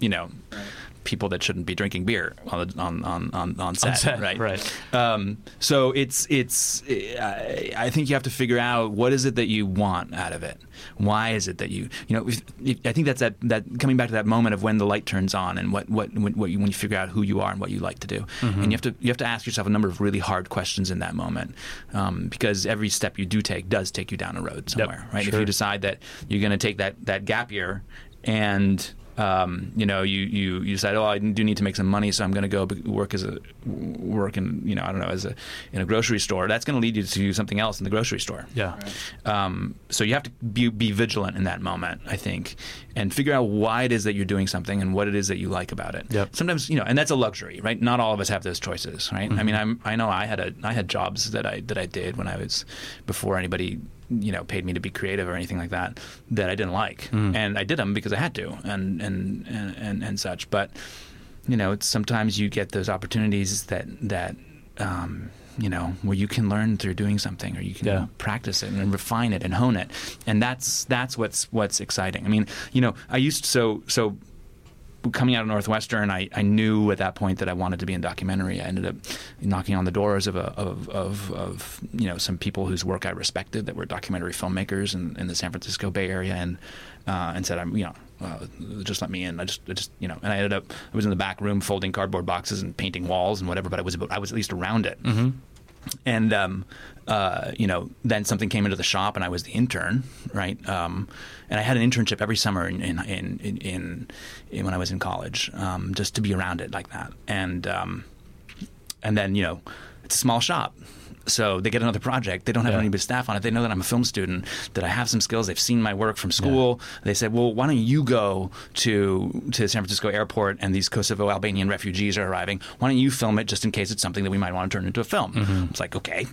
you know, people that shouldn't be drinking beer on the, on, on on on set, set, right? right. Um, so it's it's I, I think you have to figure out what is it that you want out of it. Why is it that you you know? If, if, I think that's that that coming back to that moment of when the light turns on and what what when, what you, when you figure out who you are and what you like to do, Mm-hmm. and you have to you have to ask yourself a number of really hard questions in that moment, um, because every step you do take does take you down a road somewhere, right? If you decide that you're going to take that that gap year and um, you know, you, you, you decide, oh, I do need to make some money, so I'm going to go work as a work in, you know, I don't know, as a in a grocery store. That's going to lead you to something else in the grocery store. yeah, Um, so you have to be, be vigilant in that moment, I think, and figure out why it is that you're doing something and what it is that you like about it. Yep. Sometimes, you know, and that's a luxury, right? Not all of us have those choices, right? I mean, I'm, I know I had a, I had jobs that I that I did when I was before anybody, you know, paid me to be creative or anything like that that I didn't like, and I did them because I had to, and and and and, and such. But you know, it's, sometimes you get those opportunities that that. Um, you know, where you can learn through doing something, or you can Yeah. practice it and refine it and hone it, and that's that's what's what's exciting. I mean, you know, I used so so coming out of Northwestern, I, I knew at that point that I wanted to be in documentary. I ended up knocking on the doors of, a, of, of, of you know some people whose work I respected that were documentary filmmakers in, in the San Francisco Bay Area, and uh, and said, I'm you know. Uh, just let me in. I just, I just, you know, and I ended up. I was in the back room folding cardboard boxes and painting walls and whatever. But I was, I was at least around it. Mm-hmm. And um, uh, you know, then something came into the shop, and I was the intern, right? Um, and I had an internship every summer in in in, in, in, when I was in college, um, just to be around it like that. And um, and then you know, it's a small shop. So they get another project. They don't have Yeah. any but staff on it. They know that I'm a film student, that I have some skills. They've seen my work from school. They said, "Well, why don't you go to to San Francisco airport and these Kosovo Albanian refugees are arriving? Why don't you film it just in case it's something that we might want to turn into a film?" Mm-hmm. It's like, okay,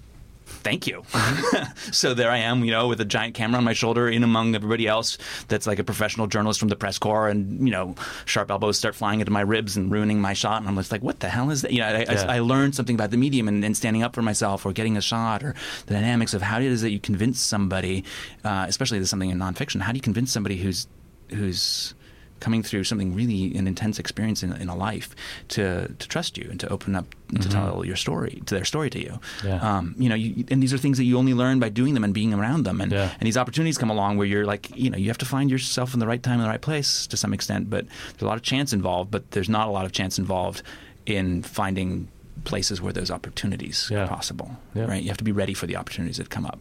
thank you. so there I am, you know, with a giant camera on my shoulder, in among everybody else that's like a professional journalist from the press corps, and you know, sharp elbows start flying into my ribs and ruining my shot, and I'm just like, what the hell is that? You know, I, Yeah. I, I learned something about the medium and, and standing up for myself, or getting a shot, or the dynamics of how it is that you convince somebody, uh, especially there's something in nonfiction. How do you convince somebody who's who's coming through something really an intense experience in, in a life to to trust you and to open up to tell your story to their story to you Yeah. um, you know you, and these are things that you only learn by doing them and being around them and, Yeah. and these opportunities come along where you're like you know you have to find yourself in the right time in the right place to some extent but there's a lot of chance involved but there's not a lot of chance involved in finding places where those opportunities Yeah. are possible Yeah. right you have to be ready for the opportunities that come up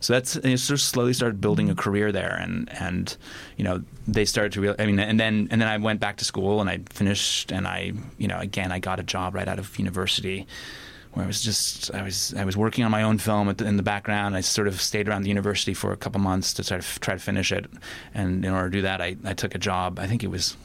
so that's and it sort of slowly started building a career there, and and you know they started to real. I mean, and then and then I went back to school and I finished, and I you know again I got a job right out of university. Where I was just I was I was working on my own film at the, in the background. I sort of stayed around the university for a couple months to try to try to finish it, and in order to do that, I, I took a job. I think it was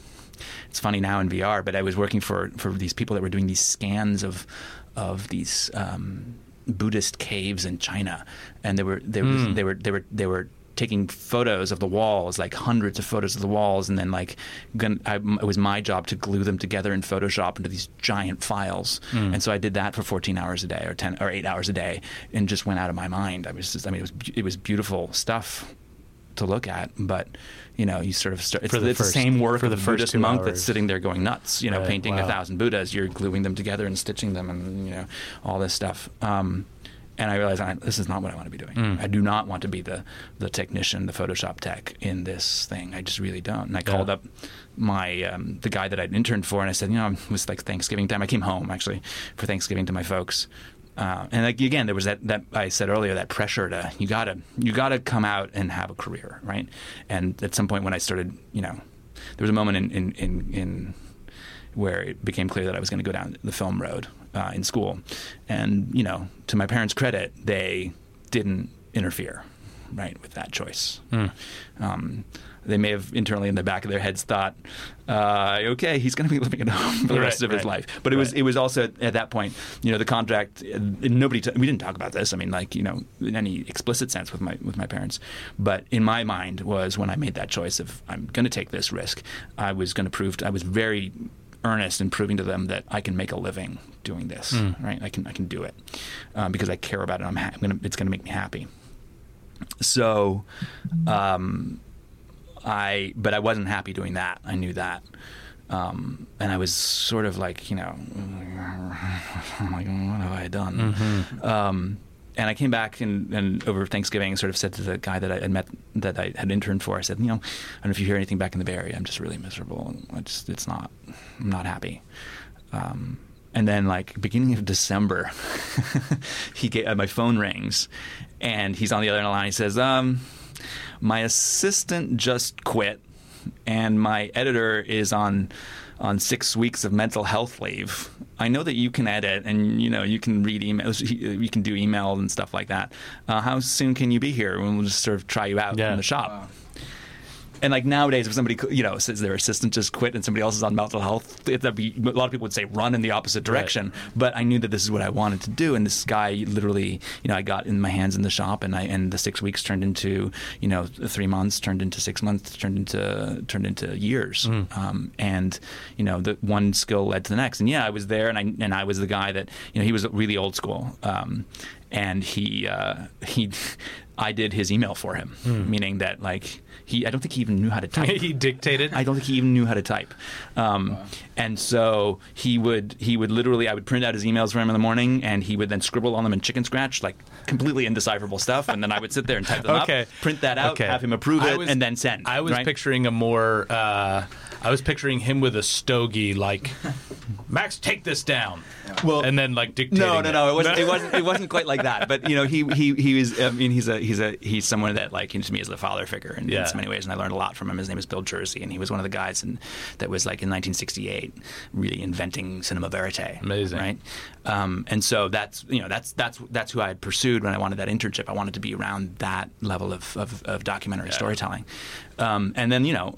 it's funny now in VR, but I was working for for these people that were doing these scans of of these um, Buddhist caves in China, and they were they were hmm. they were they were they were taking photos of the walls, like hundreds of photos of the walls, and then like gon- I, it was my job to glue them together in Photoshop into these giant files. Hmm. And so I did that for 14 hours a day, or 10 or 8 hours a day, and just went out of my mind. I was just I mean it was it was beautiful stuff to look at, but you know, you sort of start. It's, For the it's first- the same work for the Buddhist monk hours. that's sitting there going nuts. You know, Right, painting wow. a thousand Buddhas. You're gluing them together and stitching them, and you know, all this stuff. Um, and I realized I, this is not what I want to be doing. Mm. I do not want to be the the technician, the Photoshop tech in this thing. I just really don't. And I called up my um, the guy that I'd interned for, and I said, you know, it was like Thanksgiving time. I came home actually for Thanksgiving to my folks. Uh, and like again, there was that, that I said earlier that pressure to you gotta you gotta come out and have a career, right? And at some point when I started, you know, there was a moment in in, in, in where it became clear that I was going to go down the film road uh, in school. And, you know, to my parents' credit, they didn't interfere, right, with that choice. Um, they may have internally in the back of their heads thought, uh, okay, he's going to be living at home for the Right, rest of his life. But it was it was also at, at that point, you know, the contract. Nobody t- we didn't talk about this. I mean, like you know, in any explicit sense with my with my parents. But in my mind was when I made that choice of I'm going to take this risk. I was going to prove. I was very earnest in proving to them that I can make a living doing this. Right? I can I can do it um, because I care about it. I'm, ha- I'm gonna. It's going to make me happy. So. Um, I but I wasn't happy doing that. I knew that. Um, and I was sort of like, you know, I'm like, what have I done? Um, and I came back and, and over Thanksgiving, sort of said to the guy that I had met, that I had interned for, I said, you know, I don't know if you hear anything back in the Bay Area. I'm just really miserable. I just, it's not, I'm not happy. Um, and then, like beginning of December, he get, uh, my phone rings, and he's on the other end of the line. He says, um, "My assistant just quit, and my editor is on on six weeks of mental health leave. I know that you can edit, and you know you can read emails, you can do email and stuff like that. Uh, how soon can you be here? And we'll just sort of try you out Yeah. in the shop." And like nowadays, if somebody you know says their assistant just quit and somebody else is on mental health, that'd be a lot of people would say run in the opposite direction. But I knew that this is what I wanted to do, and this guy literally, you know, I got in my hands in the shop, and I and the six weeks turned into you know three months, turned into six months, turned into turned into years, um, and you know the one skill led to the next. And yeah, I was there, and I and I was the guy that you know he was really old school, um, and he uh, he. I did his email for him, meaning that like he, I don't think he even knew how to type. he dictated. I don't think he even knew how to type. Um, And so he would he would literally I would print out his emails for him in the morning, and he would then scribble on them in chicken scratch, like completely indecipherable stuff. And then I would sit there and type them Okay. up, print that out, Okay. have him approve it, was- and then send. I was right? picturing a more. Uh, I was picturing him with a stogie, like Max, take this down. Well, and then like dictating. No, no, it. no. It wasn't. It wasn't. It wasn't quite like that. But you know, he he he was. I mean, he's a he's a he's someone that like to me is the father figure in, Yeah. in so many ways, and I learned a lot from him. His name is Bill Jersey, and he was one of the guys in, that was like in 1968, really inventing cinema verite. Amazing. right? Um, and so that's you know that's that's that's who I had pursued when I wanted that internship. I wanted to be around that level of of, of documentary storytelling, um, and then you know.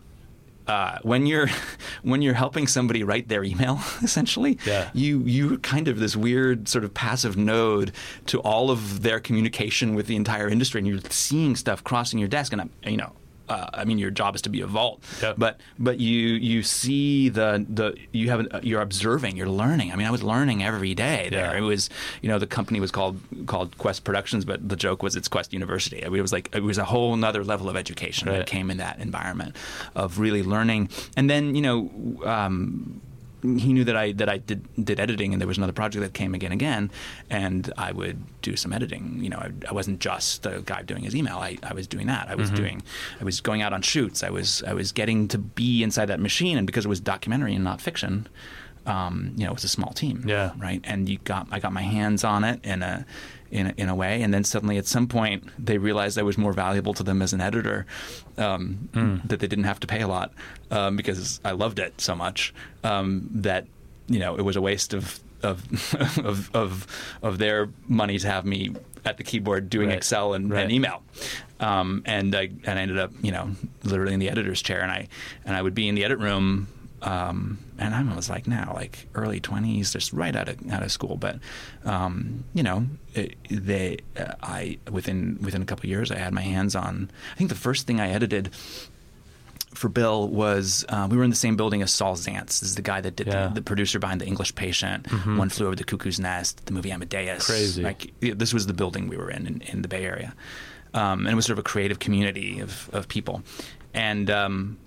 Uh, when you're when you're helping somebody write their email, essentially, Yeah. you you kind of this weird sort of passive node to all of their communication with the entire industry, and you're seeing stuff crossing your desk, and I'm- you know. Uh, I mean, your job is to be a vault, Yep. but but you you see the the you have an, you're observing, you're learning. I mean, I was learning every day there. Yeah. It was you know the company was called called Quest Productions, but the joke was it's Quest University. I mean, it was like it was a whole nother level of education Right. that came in that environment of really learning, and then you know. Um, he knew that I that I did did editing, and there was another project that came again and again, and I would do some editing. You know, I, I wasn't just a guy doing his email. I, I was doing that. I was doing, I was going out on shoots. I was I was getting to be inside that machine, and because it was documentary and not fiction, um, you know, it was a small team. Yeah. Right. And you got I got my hands on it in a in a, in a way, and then suddenly at some point they realized I was more valuable to them as an editor, um, that they didn't have to pay a lot um, because I loved it so much um, that you know it was a waste of of of of, of their money to have me at the keyboard doing Right. Excel and, Right. and email. Um, and I and I ended up, you know, literally in the editor's chair, and I and I would be in the edit room. Um, and I was like now, like early twenties, just right out of out of school. But um, you know, it, they, uh, I within within a couple of years, I had my hands on. I think the first thing I edited for Bill was uh, we were in the same building as Saul Zaentz. This is the guy that did Yeah. the, the producer behind The English Patient, One Flew Over the Cuckoo's Nest, the movie Amadeus. Crazy. Like this was the building we were in in, in the Bay Area, um, and it was sort of a creative community of of people, and. Um,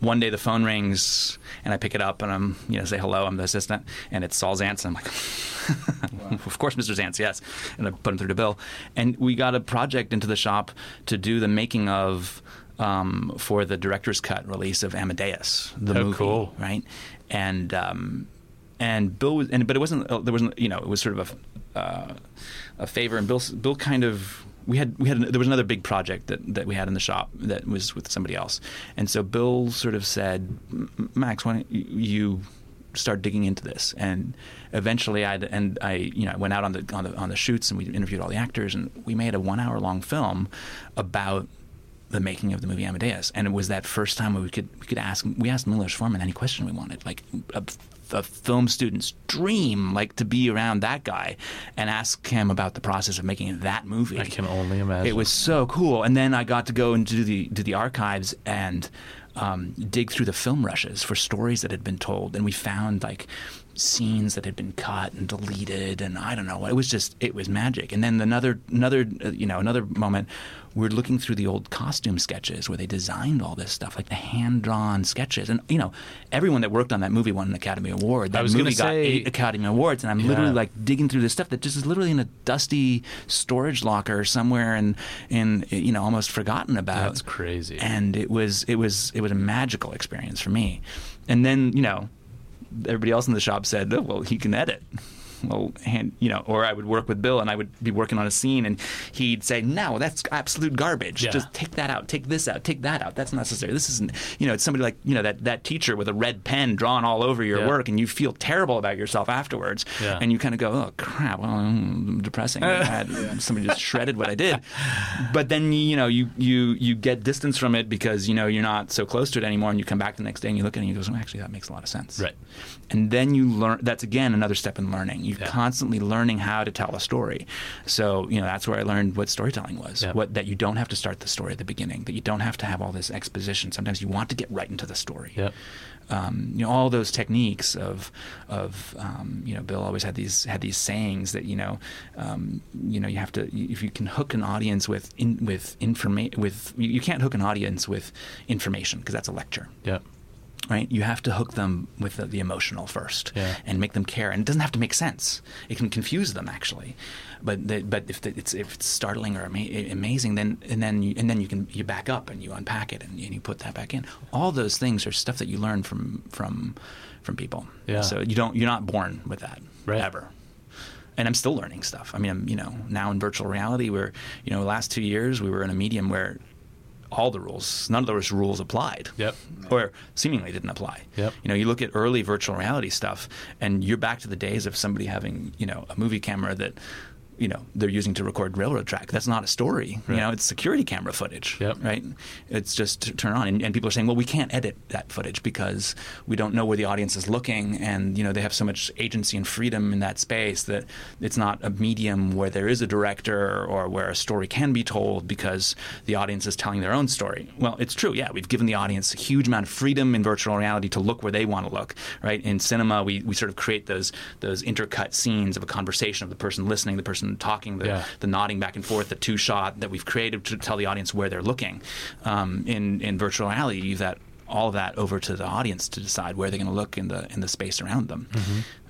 one day the phone rings and I pick it up and I'm you know say hello I'm the assistant and it's Saul Zaentz and I'm like of course Mr. Zaentz yes and I put him through to Bill and we got a project into the shop to do the making of um, for the director's cut release of Amadeus the Oh, movie cool. right and um, and Bill was and but it wasn't uh, there wasn't you know it was sort of a uh, a favor and Bill Bill kind of we had we had there was another big project that, that we had in the shop that was with somebody else. And so Bill sort of said Max why don't you- start digging into this? And eventually I and I you know I went out on the on the on the shoots and we interviewed all the actors and we made a one hour long film about the making of the movie Amadeus, and it was that first time we could we could ask we asked Milos Forman any question we wanted, like uh, a, film student's dream, like to be around that guy and ask him about the process of making that movie. I can only imagine. It was so cool, and then I got to go into the to the archives and um, dig through the film rushes for stories that had been told, and we found like scenes that had been cut and deleted, and I don't know. It was just it was magic. And then another another uh, you know another moment, we're looking through the old costume sketches where they designed all this stuff, like the hand drawn sketches, and you know everyone that worked on that movie won an Academy Award. That movie got eight Academy Awards, and I'm literally like digging through this stuff that just is literally in a dusty storage locker somewhere and and you know almost forgotten about. That's crazy. And it was it was it was a magical experience for me. And then you know everybody else in the shop said, oh, well, he can edit. Well, hand, you know, or I would work with Bill and I would be working on a scene and he'd say, no, that's absolute garbage. Yeah. Just take that out, take this out, take that out. That's necessary. This isn't, you know, it's somebody like, you know, that, that teacher with a red pen drawn all over your Yeah. work and you feel terrible about yourself afterwards. Yeah. And you kind of go, oh, crap, well, mm, depressing. Somebody just shredded what I did. But then, you know, you, you, you get distance from it because, you know, you're not so close to it anymore and you come back the next day and you look at it and you go, oh, actually, that makes a lot of sense. Right. And then you learn. That's again another step in learning. You're Yeah. constantly learning how to tell a story. So you know that's where I learned what storytelling was. Yeah. What that you don't have to start the story at the beginning. That you don't have to have all this exposition. Sometimes you want to get right into the story. Yep. Um, you know all those techniques of of um, you know Bill always had these had these sayings that you know um, you know you have to if you can hook an audience with in, with information with you can't hook an audience with information because that's a lecture Yep. Right? You have to hook them with the, the emotional first Yeah. and make them care. And it doesn't have to make sense. It can confuse them actually, but the, but if the, it's if it's startling or ama- amazing, then and then you, and then you can you back up and you unpack it and, and you put that back in. All those things are stuff that you learn from from from people. Yeah. So you don't you're not born with that Right. ever. And I'm still learning stuff. I mean, I'm, you know, now in virtual reality, where you know, last two years we were in a medium where all the rules, none of those rules applied Yep. or seemingly didn't apply. Yep. You know, you look at early virtual reality stuff, and you're back to the days of somebody having, you know, a movie camera that, you know, they're using to record railroad track. That's not a story. Right. You know, it's security camera footage. Yep. Right. It's just to turn on, and, and people are saying, well, we can't edit that footage because we don't know where the audience is looking, and you know, they have so much agency and freedom in that space that it's not a medium where there is a director or where a story can be told because the audience is telling their own story. Well, it's true. Yeah, we've given the audience a huge amount of freedom in virtual reality to look where they want to look. Right. In cinema, we, we sort of create those those intercut scenes of a conversation of the person listening, the person talking, the, Yeah. the nodding back and forth, the two shot that we've created to tell the audience where they're looking. Um, in in virtual reality, you that all of that over to the audience to decide where they're going to look in the in the space around them.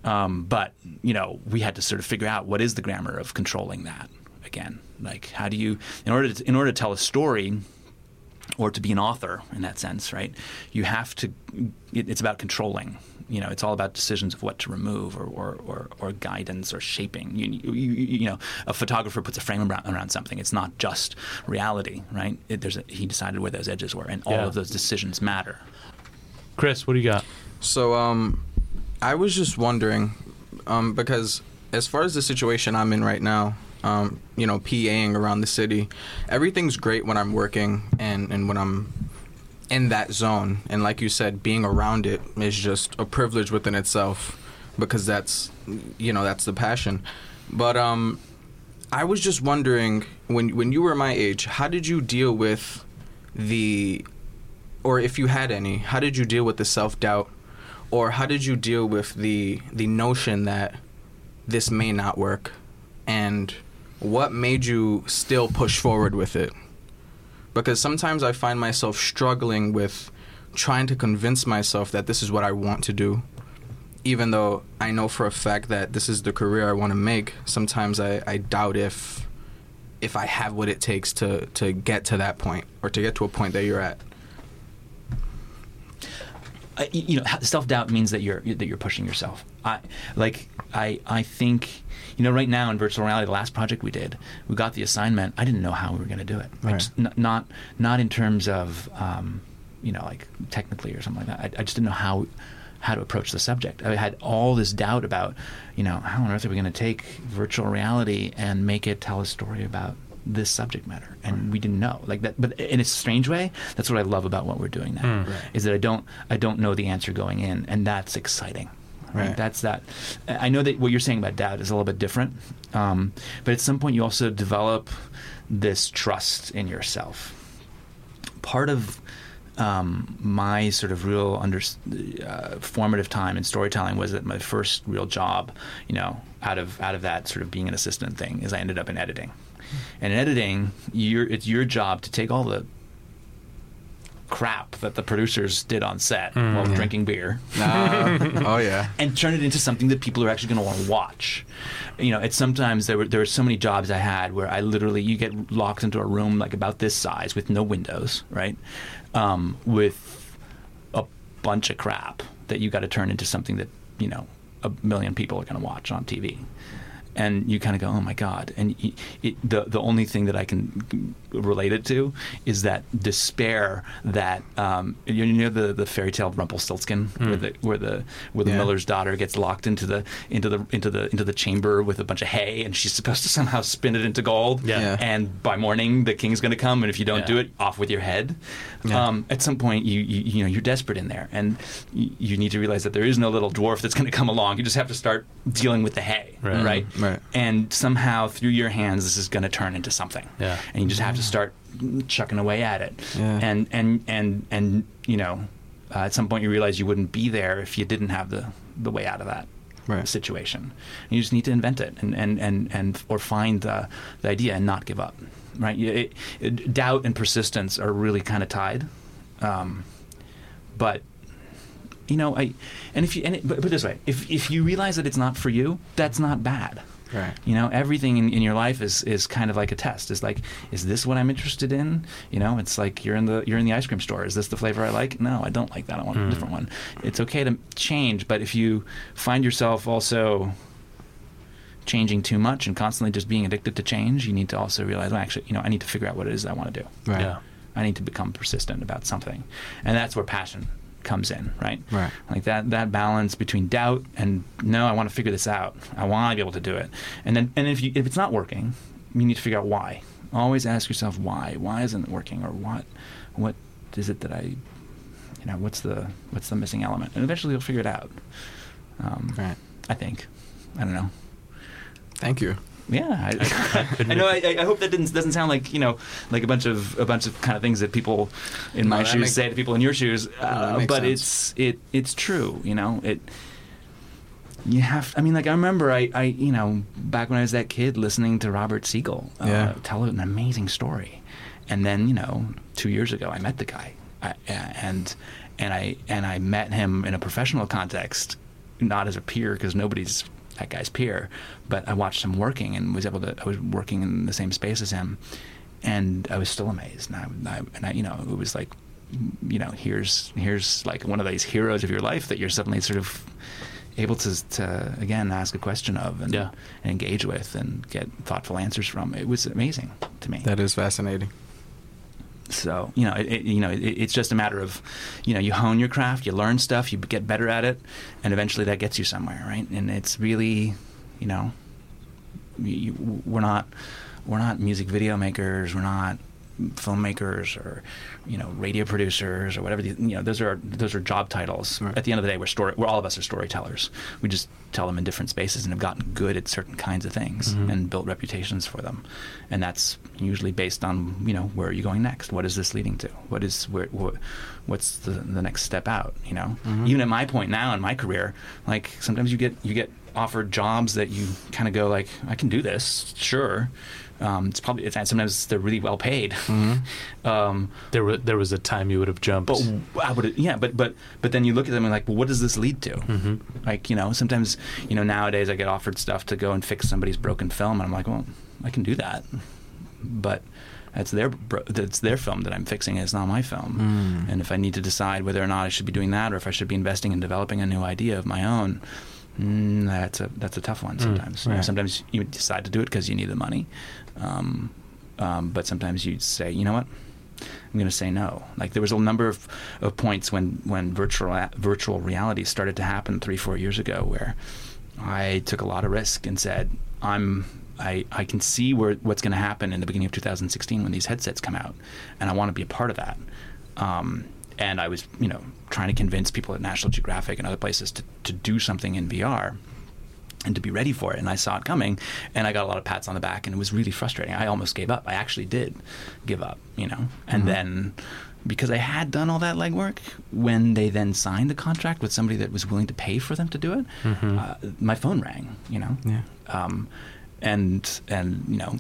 Um, but you know, we had to sort of figure out what is the grammar of controlling that again. Like, how do you in order to, in order to tell a story or to be an author in that sense, right? You have to. It, it's about controlling. You know, it's all about decisions of what to remove or or, or, or guidance or shaping. You, you, you, you know, a photographer puts a frame around, around something. It's not just reality, right? It, there's a, he decided where those edges were, and all Yeah. of those decisions matter. Chris, what do you got? So, um, I was just wondering, um, because as far as the situation I'm in right now, um, you know, PAing around the city, everything's great when I'm working and, and when I'm in that zone. And like you said, being around it is just a privilege within itself because that's, you know, that's the passion. But, um, I was just wondering when when you were my age, how did you deal with the or if you had any, how did you deal with the self-doubt or how did you deal with the the notion that this may not work and what made you still push forward with it? Because sometimes I find myself struggling with trying to convince myself that this is what I want to do. Even though I know for a fact that this is the career I want to make, sometimes I, I doubt if if I have what it takes to, to get to that point or to get to a point that you're at. uh, you know, self doubt means that you're that you're pushing yourself. I like I I think you know right now in virtual reality, the last project we did, we got the assignment. I didn't know how we were going to do it. Right. just, n- not not in terms of um, you know like technically or something like that. I, I just didn't know how how to approach the subject. I had all this doubt about you know how on earth are we going to take virtual reality and make it tell a story about this subject matter and we didn't know like that but in a strange way that's what i love about what we're doing now is that i don't i don't know the answer going in and that's exciting right, Right. that's that i know that what you're saying about doubt is a little bit different um, but at some point you also develop this trust in yourself part of um, my sort of real under, uh, formative time in storytelling was that my first real job, you know, out of out of that sort of being an assistant thing, is I ended up in editing. And in editing, it's your job to take all the crap that the producers did on set while Yeah. drinking beer Nah. oh yeah. and turn it into something that people are actually going to want to watch. You know, it's sometimes there were there were so many jobs I had where I literally you get locked into a room like about this size with no windows, right? Um, with a bunch of crap that you got to turn into something that you know a million people are going to watch on TV. And you kind of go, oh my god! And it, the the only thing that I can relate it to is that despair that um, you know the the fairy tale of Rumpelstiltskin, where the where the where the Yeah. miller's daughter gets locked into the into the into the into the chamber with a bunch of hay, and she's supposed to somehow spin it into gold. Yeah. Yeah. And by morning, the king's going to come, and if you don't Yeah. do it, off with your head. Yeah. Um, at some point, you, you you know you're desperate in there, and you, you need to realize that there is no little dwarf that's going to come along. You just have to start dealing with the hay, Right. right? Right. And somehow, through your hands, this is going to turn into something. Yeah. And you just have to start chucking away at it. Yeah. And and and and you know, uh, at some point, you realize you wouldn't be there if you didn't have the the way out of that Right. situation. You just need to invent it and and and, and or find the, the idea and not give up. Right? It, it, doubt and persistence are really kind of tied. Um, but you know, I and if you and it, put this way, if if you realize that it's not for you, that's not bad. Right. You know, everything in, in your life is, is kind of like a test. It's like, is this what I'm interested in? You know, it's like you're in the you're in the ice cream store. Is this the flavor I like? No, I don't like that. I want a mm. different one. It's okay to change, but if you find yourself also changing too much and constantly just being addicted to change, you need to also realize, well, actually, you know, I need to figure out what it is I want to do. Right. Yeah. I need to become persistent about something, and that's where passion comes in, right? Right. Like that that balance between doubt and no, I want to figure this out. I want to be able to do it, and then and if you if it's not working, you need to figure out why. Always ask yourself why. Why isn't it working, or what what is it that I, you know, what's the what's the missing element, and eventually you'll figure it out. Um, Right. I think. I don't know. Thank you. Yeah, I, I, know. I, I hope that didn't, doesn't sound like you know, like a bunch of a bunch of kind of things that people in No, my shoes makes- say to people in your shoes. Uh, makes but sense. it's it it's true. You know it. You have. I mean, like I remember, I, I you know, back when I was that kid, listening to Robert Siegel uh, Yeah. tell an amazing story, and then you know, two years ago, I met the guy, I, and and I and I met him in a professional context, not as a peer because nobody's that guy's peer, but I watched him working and was able to. I was working in the same space as him, and I was still amazed. And I, I, and I you know, it was like, you know, here's here's like one of these heroes of your life that you're suddenly sort of able to to again ask a question of and, Yeah. and engage with and get thoughtful answers from. It was amazing to me. That is fascinating. So you know, it, it, you know, it, it's just a matter of, you know, you hone your craft, you learn stuff, you get better at it, and eventually that gets you somewhere, right? And it's really, you know, you, we're not we're not music video makers, we're not filmmakers or you know radio producers or whatever the, you know those are those are job titles Right. at the end of the day we're story we're all of us are storytellers we just tell them in different spaces and have gotten good at certain kinds of things Mhm. and built reputations for them and that's usually based on you know where are you going next what is this leading to what is where what, what's the, the next step out you know Mhm. even at my point now in my career like sometimes you get you get offered jobs that you kind of go like, I can do this, sure. Um, it's probably it's, sometimes they're really well paid. Um, There was there was a time you would have jumped. but I would, yeah, but but but then you look at them and like, well, what does this lead to? Mm-hmm. Like, you know, sometimes you know nowadays I get offered stuff to go and fix somebody's broken film, and I'm like, well, I can do that, but that's their that's their film that I'm fixing. It's not my film, and if I need to decide whether or not I should be doing that or if I should be investing in developing a new idea of my own. Mm, that's a that's a tough one sometimes. You know, sometimes you decide to do it because you need the money, um, um, but sometimes you'd say, you know what, I'm going to say no. Like there was a number of, of points when when virtual virtual reality started to happen three four years ago where I took a lot of risk and said I'm I, I can see where what's going to happen in the beginning of 2016 when these headsets come out, and I want to be a part of that. Um, and I was you know trying to convince people at National Geographic and other places to, to do something in VR and to be ready for it. And I saw it coming, and I got a lot of pats on the back, and it was really frustrating. I almost gave up. I actually did give up, you know. And then because I had done all that legwork, when they then signed the contract with somebody that was willing to pay for them to do it, uh, my phone rang, you know. Yeah. Um, and and you know,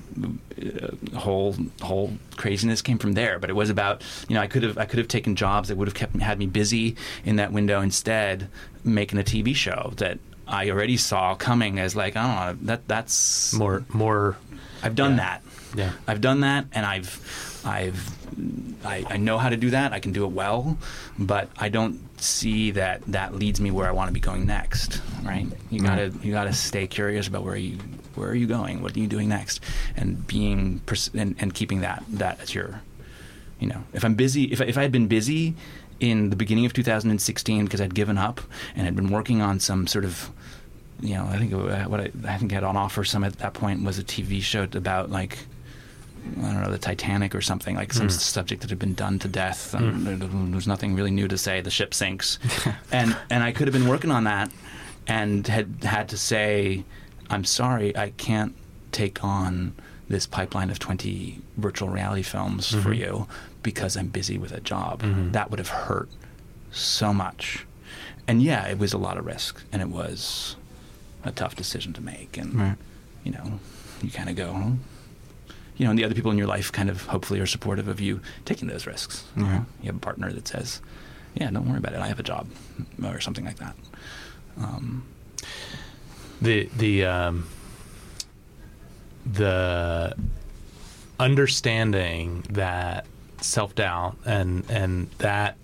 uh, whole whole craziness came from there. But it was about you know I could have I could have taken jobs that would have kept had me busy in that window instead, making a TV show that I already saw coming as like I don't know that that's more more. I've done yeah. that. Yeah. I've done that, and I've, I've, I, I know how to do that. I can do it well, but I don't see that that leads me where I want to be going next. Right? You mm-hmm. gotta, you gotta stay curious about where you, where are you going? What are you doing next? And being, pers- and, and keeping that, that as your, you know, if I'm busy, if if I had been busy in the beginning of 2016 because I'd given up and had been working on some sort of you know, I think what I, I think I had on offer some at that point was a TV show about like I don't know the Titanic or something like some hmm. subject that had been done to death. Hmm. And there, there was nothing really new to say. The ship sinks, and and I could have been working on that, and had had to say, I'm sorry, I can't take on this pipeline of 20 virtual reality films for mm-hmm. you because I'm busy with a job. That would have hurt so much. And yeah, it was a lot of risk, and it was a tough decision to make. And Right. you know, you kind of go, you know, and the other people in your life kind of hopefully are supportive of you taking those risks. You, know? You have a partner that says, "Yeah, don't worry about it. I have a job," or something like that. Um, the the um, the understanding that self doubt and and that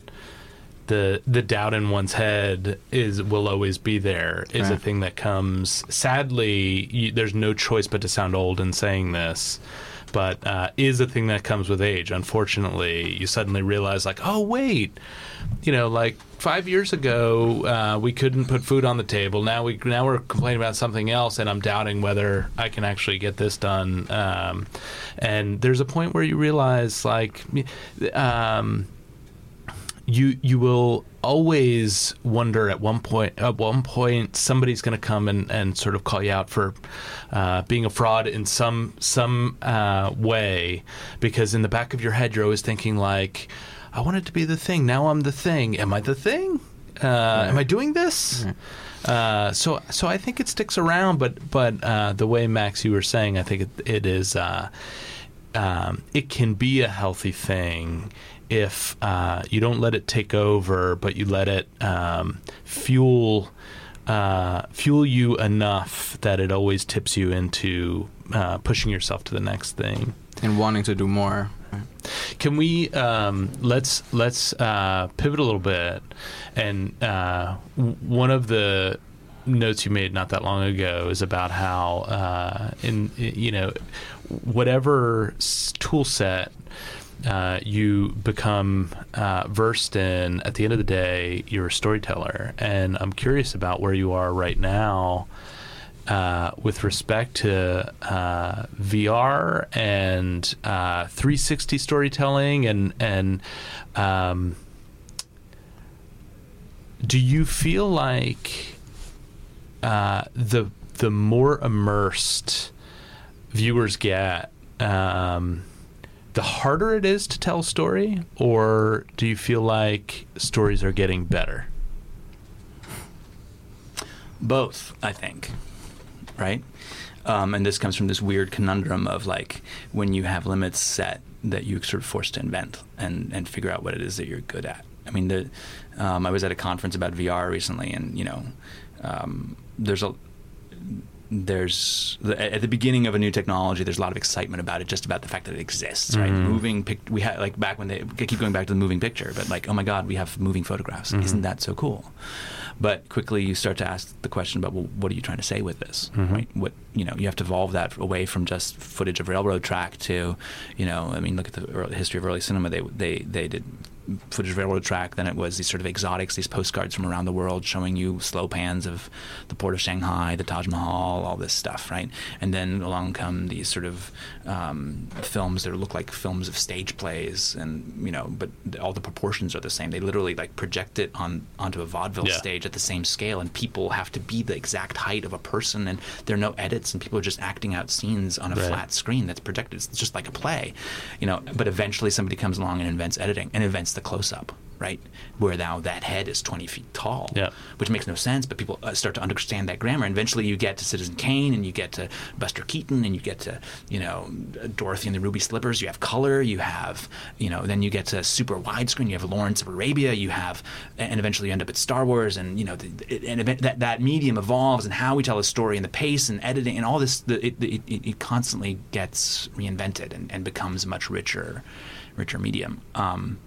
the the doubt in one's head is will always be there is a thing that comes. Sadly you, there's no choice but to sound old in saying this but uh, is a thing that comes with age. Unfortunately you suddenly realize like oh wait you know like five years ago uh, we couldn't put food on the table. Now we now we're complaining about something else and i'm doubting whether i can actually get this done. Um, and there's a point where you realize like um, you you will always wonder at one point at one point somebody's going to come and, and sort of call you out for uh, being a fraud in some some uh, way. Because in the back of your head you're always thinking like I wanted to be the thing. Now I'm the thing. Am I the thing? Uh, am I doing this? Uh, so so I think it sticks around but but uh, the way Max you were saying I think it, it is uh, um, it can be a healthy thing if uh, you don't let it take over, but you let it um, fuel uh, fuel you enough that it always tips you into uh, pushing yourself to the next thing. And wanting to do more. Can we um, let's let's uh, pivot a little bit? And uh, one of the notes you made not that long ago is about how uh, in you know whatever tool set uh, you become uh, versed in, at the end of the day, you're a storyteller. And I'm curious about where you are right now uh, with respect to uh, VR and uh, 360 storytelling, and and um, do you feel like uh, the the more immersed viewers get, um, the harder it is to tell a story, or do you feel like stories are getting better? Both, I think. Right? Um, and this comes from this weird conundrum of like when you have limits set that you're sort of forced to invent and, and figure out what it is that you're good at. I mean, the, um, I was at a conference about VR recently, and you know, um, there's a there's at the beginning of a new technology there's a lot of excitement about it just about the fact that it exists right Mm-hmm. moving pic- we had like back when they I keep going back to the moving picture but like oh my god we have moving photographs Mm-hmm. isn't that so cool but quickly you start to ask the question about well what are you trying to say with this Mm-hmm. right what you know you have to evolve that away from just footage of railroad track to you know I mean look at the early, history of early cinema they they they did footage of railroad track then it was these sort of exotics these postcards from around the world showing you slow pans of the port of Shanghai the Taj Mahal all this stuff right and then along come these sort of um, films that look like films of stage plays and you know but all the proportions are the same they literally like project it on onto a vaudeville Yeah. stage at the same scale and people have to be the exact height of a person and there are no edits and people are just acting out scenes on a Right. flat screen that's projected it's just like a play you know but eventually somebody comes along and invents editing and invents the close-up right? Where now that head is 20 feet tall. Yeah. which makes no sense but people uh, start to understand that grammar. And eventually you get to citizen kane and you get to buster keaton and you get to you know dorothy and the ruby slippers. You have color you have you know then you get to super widescreen. You have lawrence of arabia. You have and eventually you end up at star wars and you know the, it, and event, that, that medium evolves and how we tell a story and the pace and editing and all this the, it, it, it, it constantly gets reinvented and, and becomes a much richer richer medium. Um,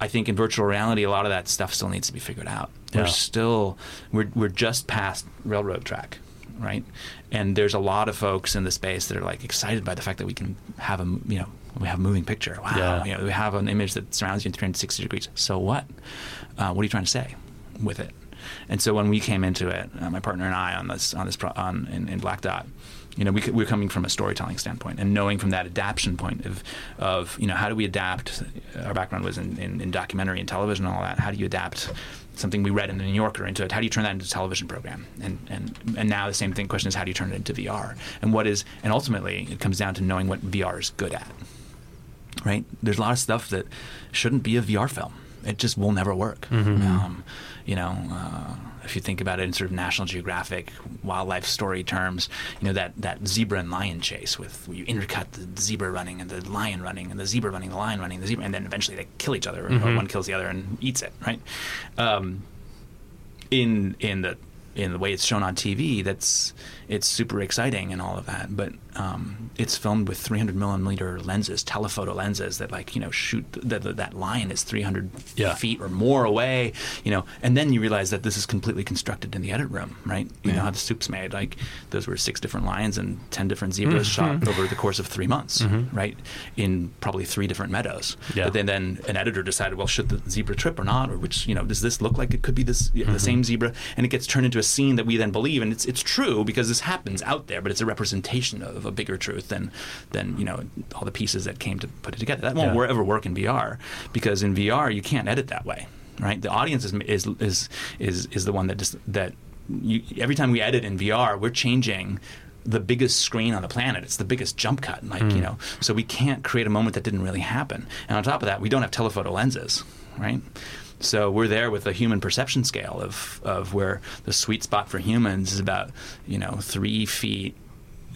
I think in virtual reality, a lot of that stuff still needs to be figured out. Yeah. We're still we're we're just past railroad track, right? And there's a lot of folks in the space that are like excited by the fact that we can have a you know we have a moving picture. Wow, Yeah. you know we have an image that surrounds you in 360 degrees. So what? Uh, what are you trying to say with it? And so when we came into it, uh, my partner and I on this on this pro- on in, in Black Dot, you know, we, we're coming from a storytelling standpoint and knowing from that adaptation point of, of you know, how do we adapt? Our background was in, in, in documentary and television and all that. How do you adapt something we read in the New Yorker into it? How do you turn that into a television program? And, and, and now the same thing question is how do you turn it into VR? And what is, and ultimately it comes down to knowing what VR is good at, right? There's a lot of stuff that shouldn't be a VR film. It just will never work. Um, you know, uh, if you think about it in sort of National Geographic wildlife story terms, you know that, that zebra and lion chase with you intercut the zebra running and the lion running and the zebra running, the lion running, the zebra, and then eventually they kill each other or one kills the other and eats it, right? Um, in in the in the way it's shown on TV, that's it's super exciting and all of that. But um, it's filmed with 300 millimeter lenses, telephoto lenses that like you know shoot that that- lion is 300 Yeah. feet or more away, you know. And then you realize that this is completely constructed in the edit room, right? You know how the soup's made. Like those were six different lions and 10 different zebras mm-hmm. shot over the course of three months, mm-hmm. right? In probably three different meadows. Yeah. But then then an editor decided, well, should the zebra trip or not, or which you know does this look like it could be this mm-hmm. the same zebra, and it gets turned into a scene that we then believe, and it's it's true because this happens out there, but it's a representation of a bigger truth than than you know all the pieces that came to put it together. That won't Yeah. ever work in VR because in VR you can't edit that way, right? The audience is is is is, is the one that just that you, every time we edit in VR, we're changing the biggest screen on the planet. It's the biggest jump cut, like you hmm. know. So we can't create a moment that didn't really happen. And on top of that, we don't have telephoto lenses, right? So we're there with a human perception scale of of where the sweet spot for humans is about you know three feet.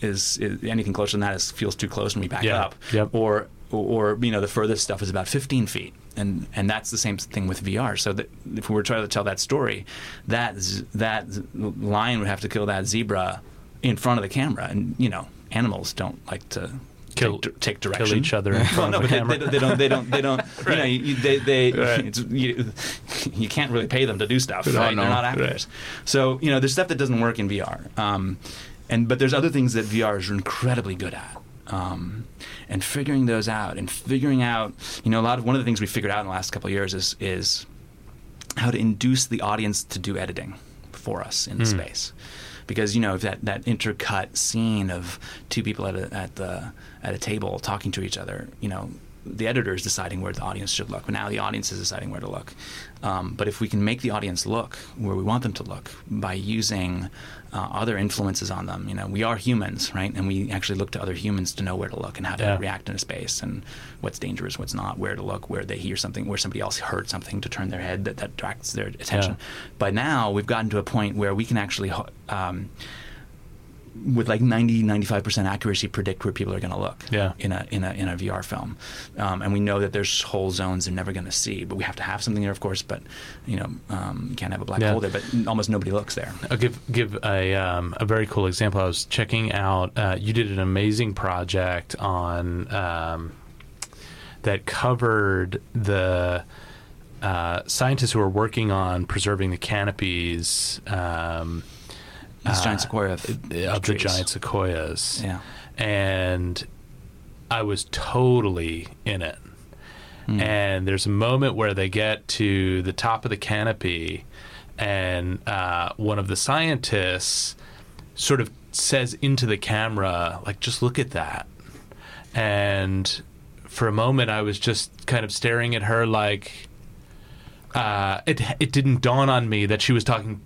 Is, is anything closer than that is feels too close and we back Yeah. up. Yep. Or or you know the furthest stuff is about 15 feet and and that's the same thing with VR so if we were trying to tell that story that z- that z- lion would have to kill that zebra in front of the camera and you know animals don't like to Kill- take, take direction Kill each other in well, front no, of a but they, camera. they, they don't. They don't. They don't. You know, you, they. they Right. you, you can't really pay them to do stuff. Right? They're not actors. So you know, there's stuff that doesn't work in VR. Um, and but there's other things that VR is incredibly good at. Um, and figuring those out, and figuring out, you know, a lot of one of the things we figured out in the last couple of years is is how to induce the audience to do editing for us in the space because you know that that intercut scene of two people at a, at the at a table talking to each other you know the editor is deciding where the audience should look. But now the audience is deciding where to look. Um, but if we can make the audience look where we want them to look by using uh, other influences on them, you know, we are humans, right? And we actually look to other humans to know where to look and how to Yeah. react in a space and what's dangerous, what's not, where to look, where they hear something, where somebody else heard something to turn their head that, that attracts their attention. By now, we've gotten to a point where we can actually. Um, with like 90 95% accuracy predict where people are going to look Yeah. in a in a in a VR film um, and we know that there's whole zones they're never going to see but we have to have something there of course but you know um, you can't have a black Yeah. hole there but almost nobody looks there I'll give give a um, a very cool example. I was checking out. Uh, you did an amazing project on um, that covered the uh, scientists who are working on preserving the canopies this uh, giant sequoia of, of the trees. giant sequoias. yeah and I was totally in it. Mm. And there's a moment where they get to the top of the canopy, and uh, one of the scientists sort of says into the camera, like, just look at that. And for a moment, I was just kind of staring at her, like, uh, it, it didn't dawn on me that she was talking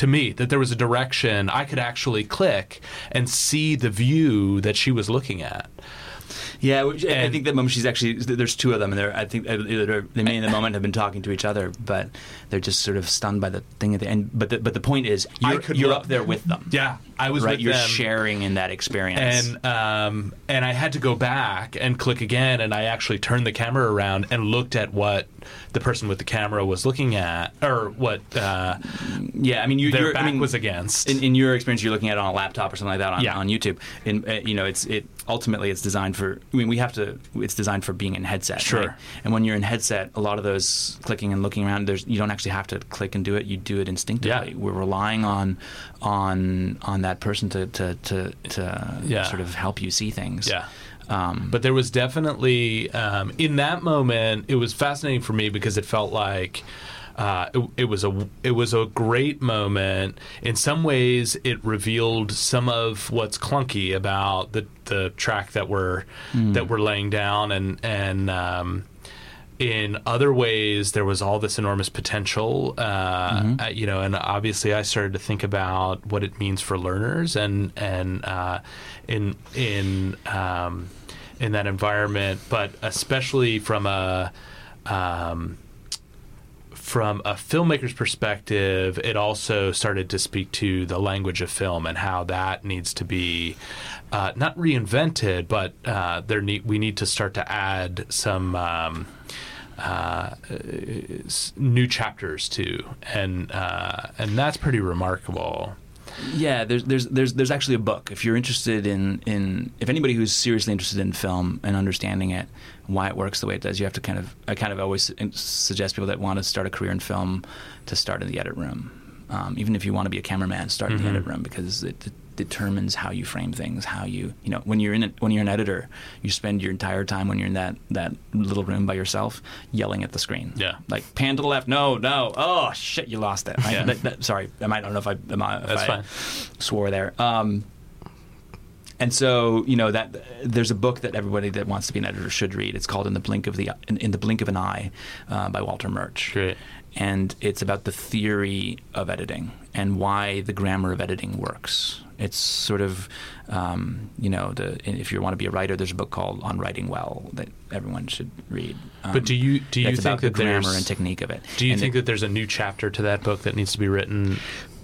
to me that there was a direction I could actually click and see the view that she was looking at. Yeah, which, I think that moment she's actually there's two of them, and they're I think uh, they're, may in the moment have been talking to each other, but they're just sort of stunned by the thing at the end. But the, but the point is, I you're, could you're up there with them. Yeah, I was right. with You're them. sharing in that experience. and um, and I had to go back and click again, and I actually turned the camera around and looked at what the person with the camera was looking at, or what uh, yeah, I mean, you, their you're, back I mean, was against. in, in your experience, you're looking at it on a laptop or something like that on, Yeah. on YouTube. In uh, you know, it's it ultimately it's designed for. I mean, we have to. It's designed for being in headset. Sure. right? And when you're in headset, a lot of those clicking and looking around, there's you don't actually have to click and do it. You do it instinctively. Yeah. We're relying on on on that person to to to, to Yeah. sort of help you see things. Yeah. Um, But there was definitely um, in that moment. It was fascinating for me because it felt like uh, it, it was a it was a great moment. In some ways, it revealed some of what's clunky about the the track that we're that we're laying down, and and. Um, in other ways, there was all this enormous potential, uh, uh, you know, and obviously, I started to think about what it means for learners, and and uh, in in um, in that environment, but especially from a um, from a filmmaker's perspective, it also started to speak to the language of film and how that needs to be uh, not reinvented, but uh, there we need to start to add some. Um, uh, new chapters to, and uh, and that's pretty remarkable. Yeah, there's there's there's there's actually a book. If you're interested in in if anybody who's seriously interested in film and understanding it, why it works the way it does, you have to kind of I kind of always suggest people that want to start a career in film to start in the edit room. Um, even if you want to be a cameraman, start in Mhm. the edit room because it, it determines how you frame things, how you you know when you're in it, when you're an editor, you spend your entire time when you're in that that little room by yourself yelling at the screen. Yeah. like pan to the left, no, no, oh shit, you lost it. Right? Yeah. That- that- sorry, I might I don't know if I, I if That's I fine. swore there. Um, and so you know that there's a book that everybody that wants to be an editor should read. It's called "In the Blink of the In, in the Blink of an Eye" uh, by Walter Murch. Great. And it's about the theory of editing and why the grammar of editing works. It's sort of, um, you know, the, if you want to be a writer, there's a book called "On Writing Well" that everyone should read. Um, But do you do you think about the that grammar and technique of it? Do you And think it- that there's a new chapter to that book that needs to be written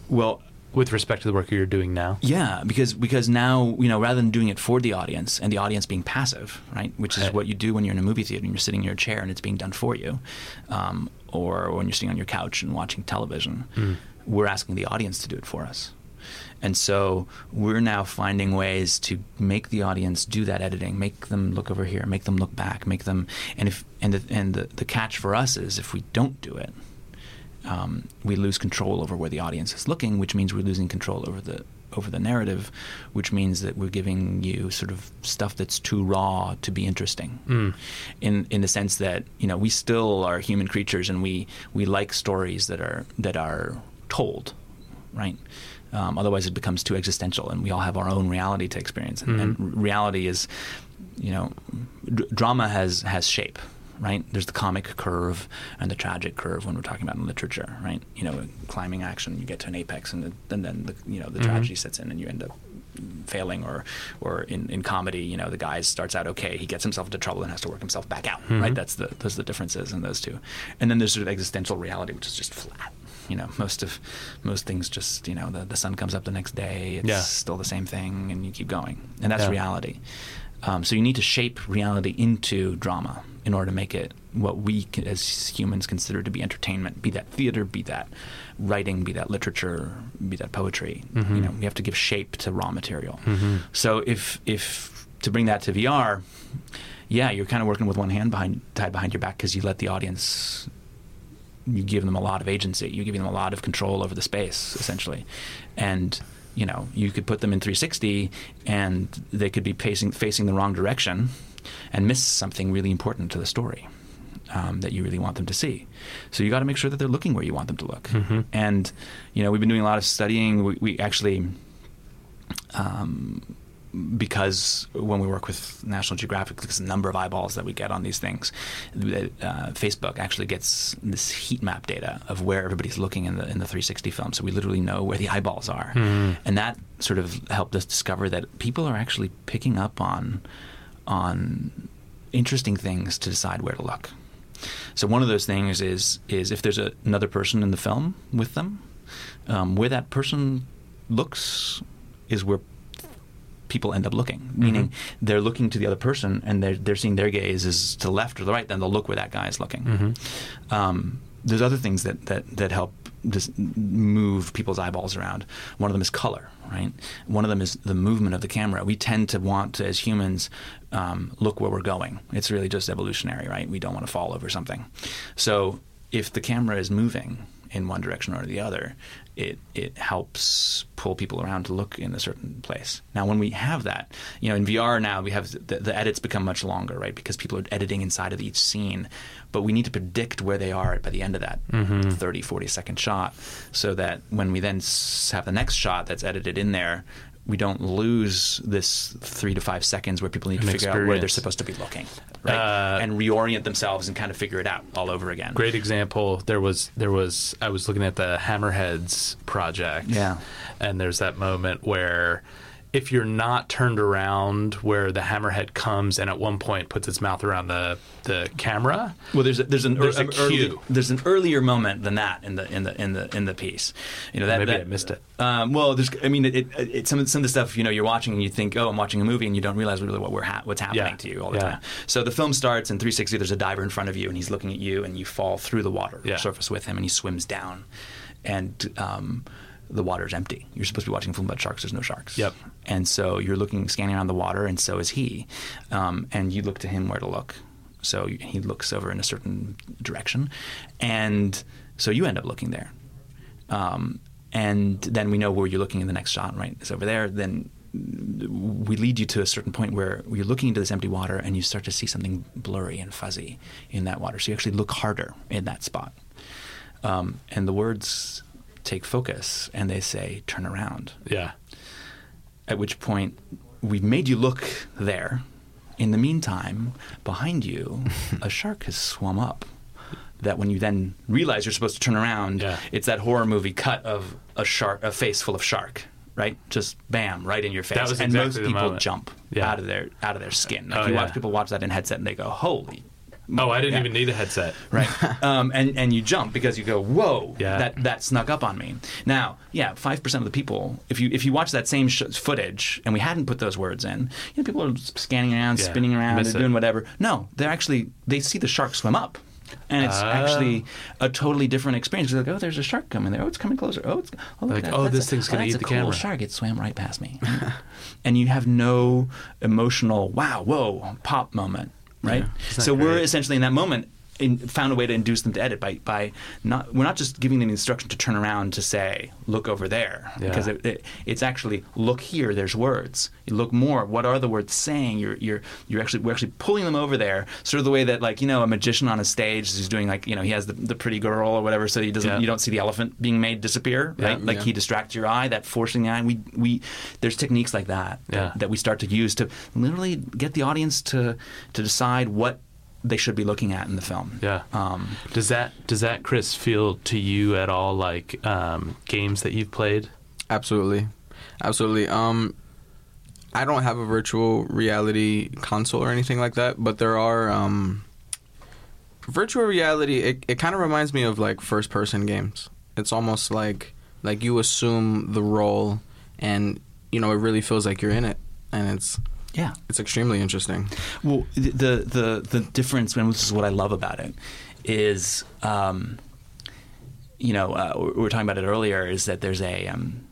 well, with respect to the work you're doing now? Yeah, because because now you know rather than doing it for the audience and the audience being passive, right, which is what you do when you're in a movie theater and you're sitting in your chair and it's being done for you, um, or when you're sitting on your couch and watching television, we're asking the audience to do it for us. And so we're now finding ways to make the audience do that editing, make them look over here, make them look back, make them and if and the, and the, the catch for us is if we don't do it, um, we lose control over where the audience is looking, which means we're losing control over the over the narrative, which means that we're giving you sort of stuff that's too raw to be interesting. Mm. In in the sense that you know we still are human creatures and we we like stories that are that are told, right? Um, otherwise, it becomes too existential, and we all have our own reality to experience. And, and reality is you know, d- drama has has shape, right? There's the comic curve and the tragic curve when we're talking about in literature, right? You know, climbing action, you get to an apex, and, the, and then the you know the Mhm. tragedy sets in, and you end up failing or or in, in comedy you know the guy starts out okay he gets himself into trouble and has to work himself back out Mhm. right that's the those are the differences in those two and then there's sort of existential reality which is just flat you know most of most things just you know the, the sun comes up the next day it's Yeah. still the same thing and you keep going and that's Yeah. reality um, so you need to shape reality into drama in order to make it what we as humans consider to be entertainment be that theater be that writing be that literature be that poetry Mhm. you know we have to give shape to raw material Mhm. so if if to bring that to VR, yeah, you're kind of working with one hand behind tied behind your back because you let the audience. You give them a lot of agency. You give them a lot of control over the space, essentially, and you know you could put them in 360, and they could be facing facing the wrong direction, and miss something really important to the story um, that you really want them to see. So you got to make sure that they're looking where you want them to look. Mhm. And you know we've been doing a lot of studying. We, we actually um, because when we work with National Geographic, because the number of eyeballs that we get on these things, uh, Facebook actually gets this heat map data of where everybody's looking in the in the 360 film. So we literally know where the eyeballs are, Mhm. and that sort of helped us discover that people are actually picking up on on interesting things to decide where to look. So one of those things is is if there's a, another person in the film with them, um, where that person looks is where people end up looking. Meaning they're looking to the other person and they're they're seeing their gaze is to the left or the right. Then they'll look where that guy is looking. Mhm. Um, there's other things that that that help just move people's eyeballs around. One of them is color, right? One of them is the movement of the camera. We tend to want to, as humans, um, look where we're going. It's really just evolutionary, right? We don't want to fall over something. So if the camera is moving in one direction or the other, it it helps pull people around to look in a certain place. Now, when we have that, you know, in VR now we have the, the edits become much longer, right? Because people are editing inside of each scene, but we need to predict where they are by the end of that Mhm. 30, 40 second shot, so that when we then have the next shot that's edited in there. We don't lose this three to five seconds where people need to An figure out where they're supposed to be looking, right, Uh, and reorient themselves and kind of figure it out all over again. Great example. There was there was I was looking at the Hammerheads project. Yeah. And there's that moment where if you're not turned around where the hammerhead comes and at one point puts its mouth around the the camera. Well, there's a, there's an There's a early- cue. there's an earlier moment than that in the in the in the in the piece. You know that Maybe that- I missed it. Um, well, there's I mean it, it, it some of- some of the stuff you know you're watching and you think oh I'm watching a movie and you don't realize really what we're ha- what's happening Yeah. to you all the Yeah. time. So the film starts in 360. There's a diver in front of you and he's looking at you and you fall through the water Yeah. surface with him and he swims down, and um, the water's empty. You're supposed to be watching film about sharks. There's no sharks. Yep. And so you're looking, scanning around the water, and so is he. Um, and you look to him where to look. So he looks over in a certain direction, and so you end up looking there. Um, and then we know where you're looking in the next shot, right? It's over there. Then we lead you to a certain point where you're looking into this empty water, and you start to see something blurry and fuzzy in that water. So you actually look harder in that spot. Um, and the words take focus, and they say, "Turn around." Yeah. At which point, we've made you look there. In the meantime, behind you, a shark has swum up. That when you then realize you're supposed to turn around, Yeah. it's that horror movie cut of a shark, a face full of shark, right? Just bam, right in your face. That was and most people moment. jump Yeah. out of their out of their skin. Like Oh, you yeah. watch people watch that in headset and they go, "Holy." Oh, I didn't Yeah. even need a headset. right? um, and and you jump because you go, whoa, Yeah. that that snuck up on me. Now, yeah, five percent of the people, if you if you watch that same sh- footage and we hadn't put those words in, you know, people are scanning around, Yeah, spinning around, miss they're it. doing whatever. No, they're actually they see the shark swim up. And it's Ah. actually a totally different experience. They're like, oh, there's a shark coming there. Oh, it's coming closer. Oh, it's oh, look Like, that. oh, this a- thing's gonna that's eat a the cool camera. shark. It swam right past me, and you have no emotional wow, whoa, pop moment, right? That so we're essentially in that moment in, found a way to induce them to edit by by not we're not just giving them the instruction to turn around to say look over there Yeah. because it, it, it's actually look here there's words you look more what are the words saying you're you're you're actually we're actually pulling them over there sort of the way that like you know a magician on a stage is doing like you know he has the, the pretty girl or whatever so he doesn't Yeah. you don't see the elephant being made disappear right like yeah. he distracts your eye that forcing the eye we we there's techniques like that Yeah. that we start to use to literally get the audience to to decide what they should be looking at in the film Yeah. um, Does that does that Chris feel to you at all like um, games that you've played? Absolutely, absolutely. Um, I don't have a virtual reality console or anything like that, but there are um, virtual reality. It, it kind of reminds me of like first person games. It's almost like like you assume the role, and you know it really feels like you're in it, and it's yeah it's extremely interesting. Well, the the the, the difference, and this is what I love about it, is um, you know uh, we were talking about it earlier. Is that there's a um,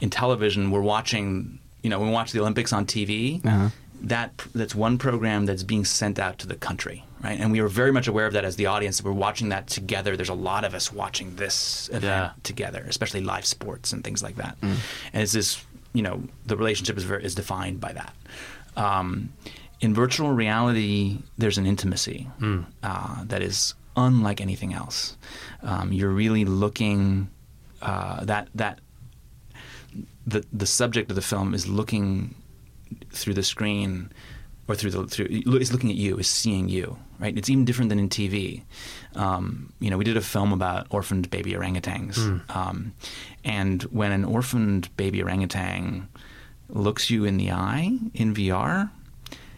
in television we're watching you know when we watch the Olympics on TV. Uh-huh. That that's one program that's being sent out to the country, right? And we are very much aware of that as the audience. We're watching that together. There's a lot of us watching this event Yeah. together, especially live sports and things like that. And it's this, you know, the relationship is very, is defined by that. Um, in virtual reality, there's an intimacy uh, that is unlike anything else. Um, you're really looking uh, that that the the subject of the film is looking through the screen or through the through is looking at you is seeing you right it's even different than in tv um, you know we did a film about orphaned baby orangutans um, and when an orphaned baby orangutan looks you in the eye in vr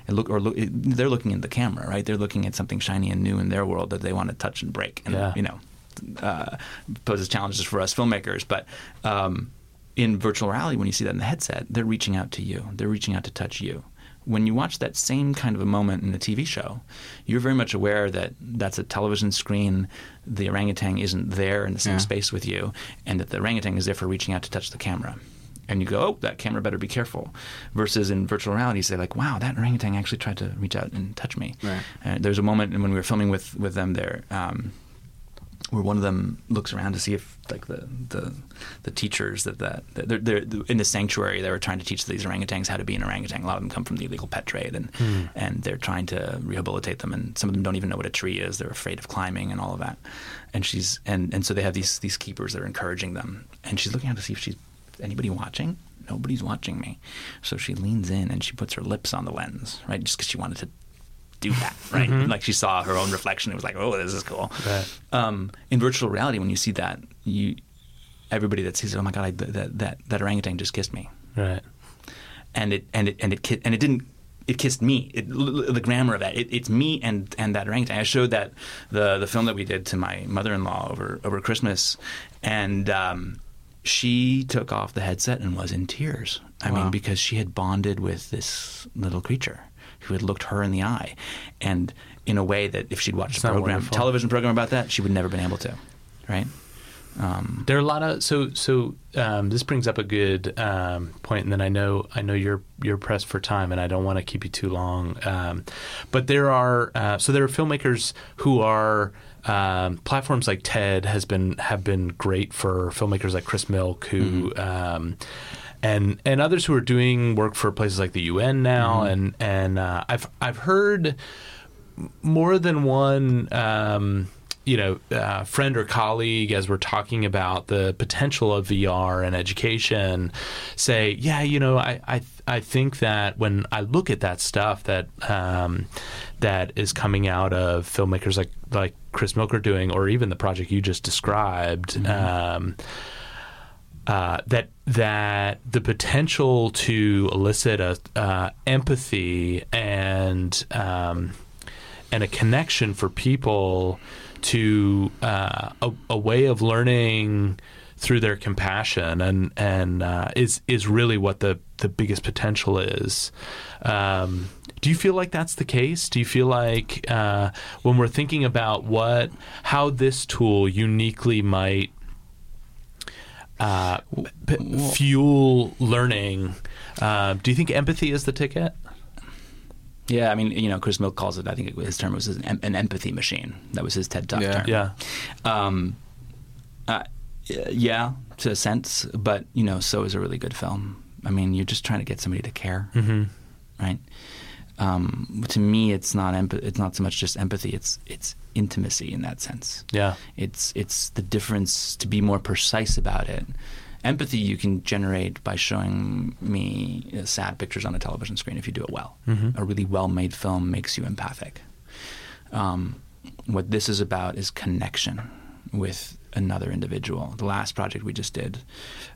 it look or look, they're looking at the camera right they're looking at something shiny and new in their world that they want to touch and break and Yeah. you know uh, poses challenges for us filmmakers but um, in virtual reality, when you see that in the headset, they're reaching out to you. They're reaching out to touch you. When you watch that same kind of a moment in a TV show, you're very much aware that that's a television screen. The orangutan isn't there in the same Yeah. space with you, and that the orangutan is there for reaching out to touch the camera. And you go, oh, that camera better be careful. Versus in virtual reality, you say like, wow, that orangutan actually tried to reach out and touch me. Right. Uh, there's a moment when we were filming with with them there. Um, where one of them looks around to see if like the the, the teachers that that they're, they're in the sanctuary they were trying to teach these orangutans how to be an orangutan. A lot of them come from the illegal pet trade and hmm. and they're trying to rehabilitate them and some of them don't even know what a tree is. They're afraid of climbing and all of that. And she's and and so they have these these keepers that are encouraging them and she's looking out to see if she's anybody watching. Nobody's watching me. So she leans in and she puts her lips on the lens, right? Just because she wanted to do that, right? Like she saw her own reflection. It was like, oh, this is cool. Right. Um, in virtual reality, when you see that, you everybody that sees it, oh my god, I, that that that orangutan just kissed me, Right. and it and it and it ki- and it didn't. It kissed me. It, the grammar of that. It, it's me and, and that orangutan. I showed that the the film that we did to my mother in law over over Christmas, and um, she took off the headset and was in tears. I Wow. mean, because she had bonded with this little creature who had looked her in the eye, and in a way that if she'd watched a program, wonderful? television program about that, she would never been able to, right? Um, There are a lot of so so. Um, this brings up a good um, point, and then I know I know you're you're pressed for time, and I don't want to keep you too long. Um, but there are uh, so there are filmmakers who are um, platforms like TED has been have been great for filmmakers like Chris Milk who. Um, and, and others who are doing work for places like the UN now, and and uh, I've I've heard more than one um, you know uh, friend or colleague as we're talking about the potential of VR and education say yeah you know I I, I think that when I look at that stuff that um, that is coming out of filmmakers like like Chris Milk are doing or even the project you just described um, uh, that that the potential to elicit a uh, empathy and um, and a connection for people to uh, a, a way of learning through their compassion and and uh, is is really what the the biggest potential is. Um, do you feel like that's the case? Do you feel like uh, when we're thinking about what how this tool uniquely might uh, p- fuel learning. Uh, do you think empathy is the ticket? Yeah, I mean, you know, Chris Milk calls it. I think his term was an, an empathy machine. That was his TED Talk Yeah. term. Yeah. Um, uh, yeah, to a sense, but you know, so is a really good film. I mean, you're just trying to get somebody to care, Mm-hmm. right? Um, to me, it's not emp- It's not so much just empathy. It's it's intimacy in that sense. Yeah. It's it's the difference. To be more precise about it, empathy you can generate by showing me uh, sad pictures on a television screen if you do it well. Mhm. A really well-made film makes you empathic. Um, what this is about is connection with another individual. The last project we just did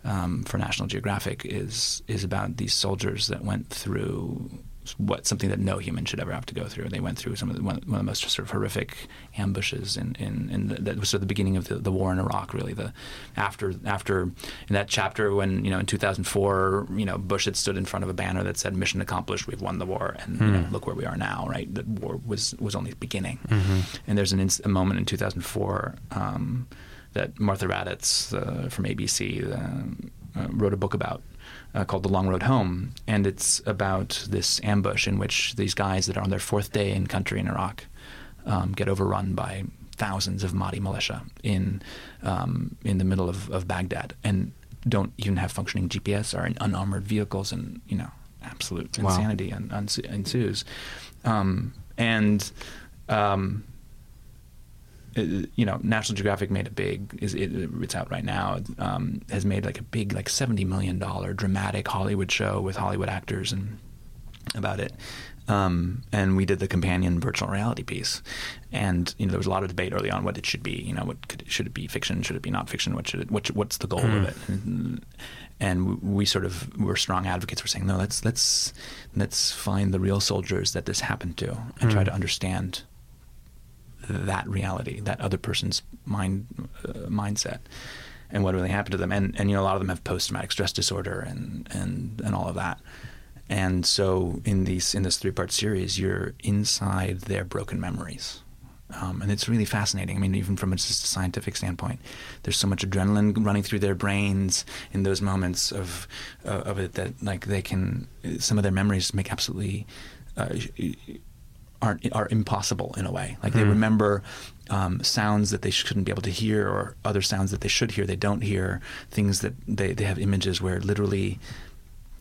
um, for National Geographic is is about these soldiers that went through what something that no human should ever have to go through. They went through some of the, one, one of the most sort of horrific ambushes in in, in the, that was sort of the beginning of the, the war in Iraq. Really, the after after in that chapter when you know in 2004, you know Bush had stood in front of a banner that said "Mission accomplished, we've won the war," and you know, look where we are now. Right, the war was was only beginning. And there's an a moment in 2004 um, that Martha Raddatz uh, from ABC uh, uh, wrote a book about uh, called The Long Road Home, and it's about this ambush in which these guys that are on their fourth day in country in Iraq um, get overrun by thousands of Mahdi militia in um, in the middle of, of Baghdad, and don't even have functioning GPS, are in unarmored vehicles, and you know, absolute insanity ens- ensues. Um, and um, you know, National Geographic made a big. Is it, it's out right now. Um, has made like a big, like seventy million dollar dramatic Hollywood show with Hollywood actors and about it. Um, and we did the companion virtual reality piece, and you know there was a lot of debate early on what it should be. You know, what could, should it be fiction? Should it be not fiction? What should it? What, what's the goal of it? And, and we sort of were strong advocates for saying no. Let's let's let's find the real soldiers that this happened to and try to understand that reality, that other person's mind uh, mindset, and what really happened to them. And and you know a lot of them have post traumatic stress disorder and and and all of that. And so in these in this three part series, you're inside their broken memories. Um, and it's really fascinating. I mean, even from a just a scientific standpoint, there's so much adrenaline running through their brains in those moments of uh, of it that like they can some of their memories make absolutely uh, aren't are impossible in a way. Like they remember um, sounds that they shouldn't be able to hear, or other sounds that they should hear they don't hear. Things that they they have images where literally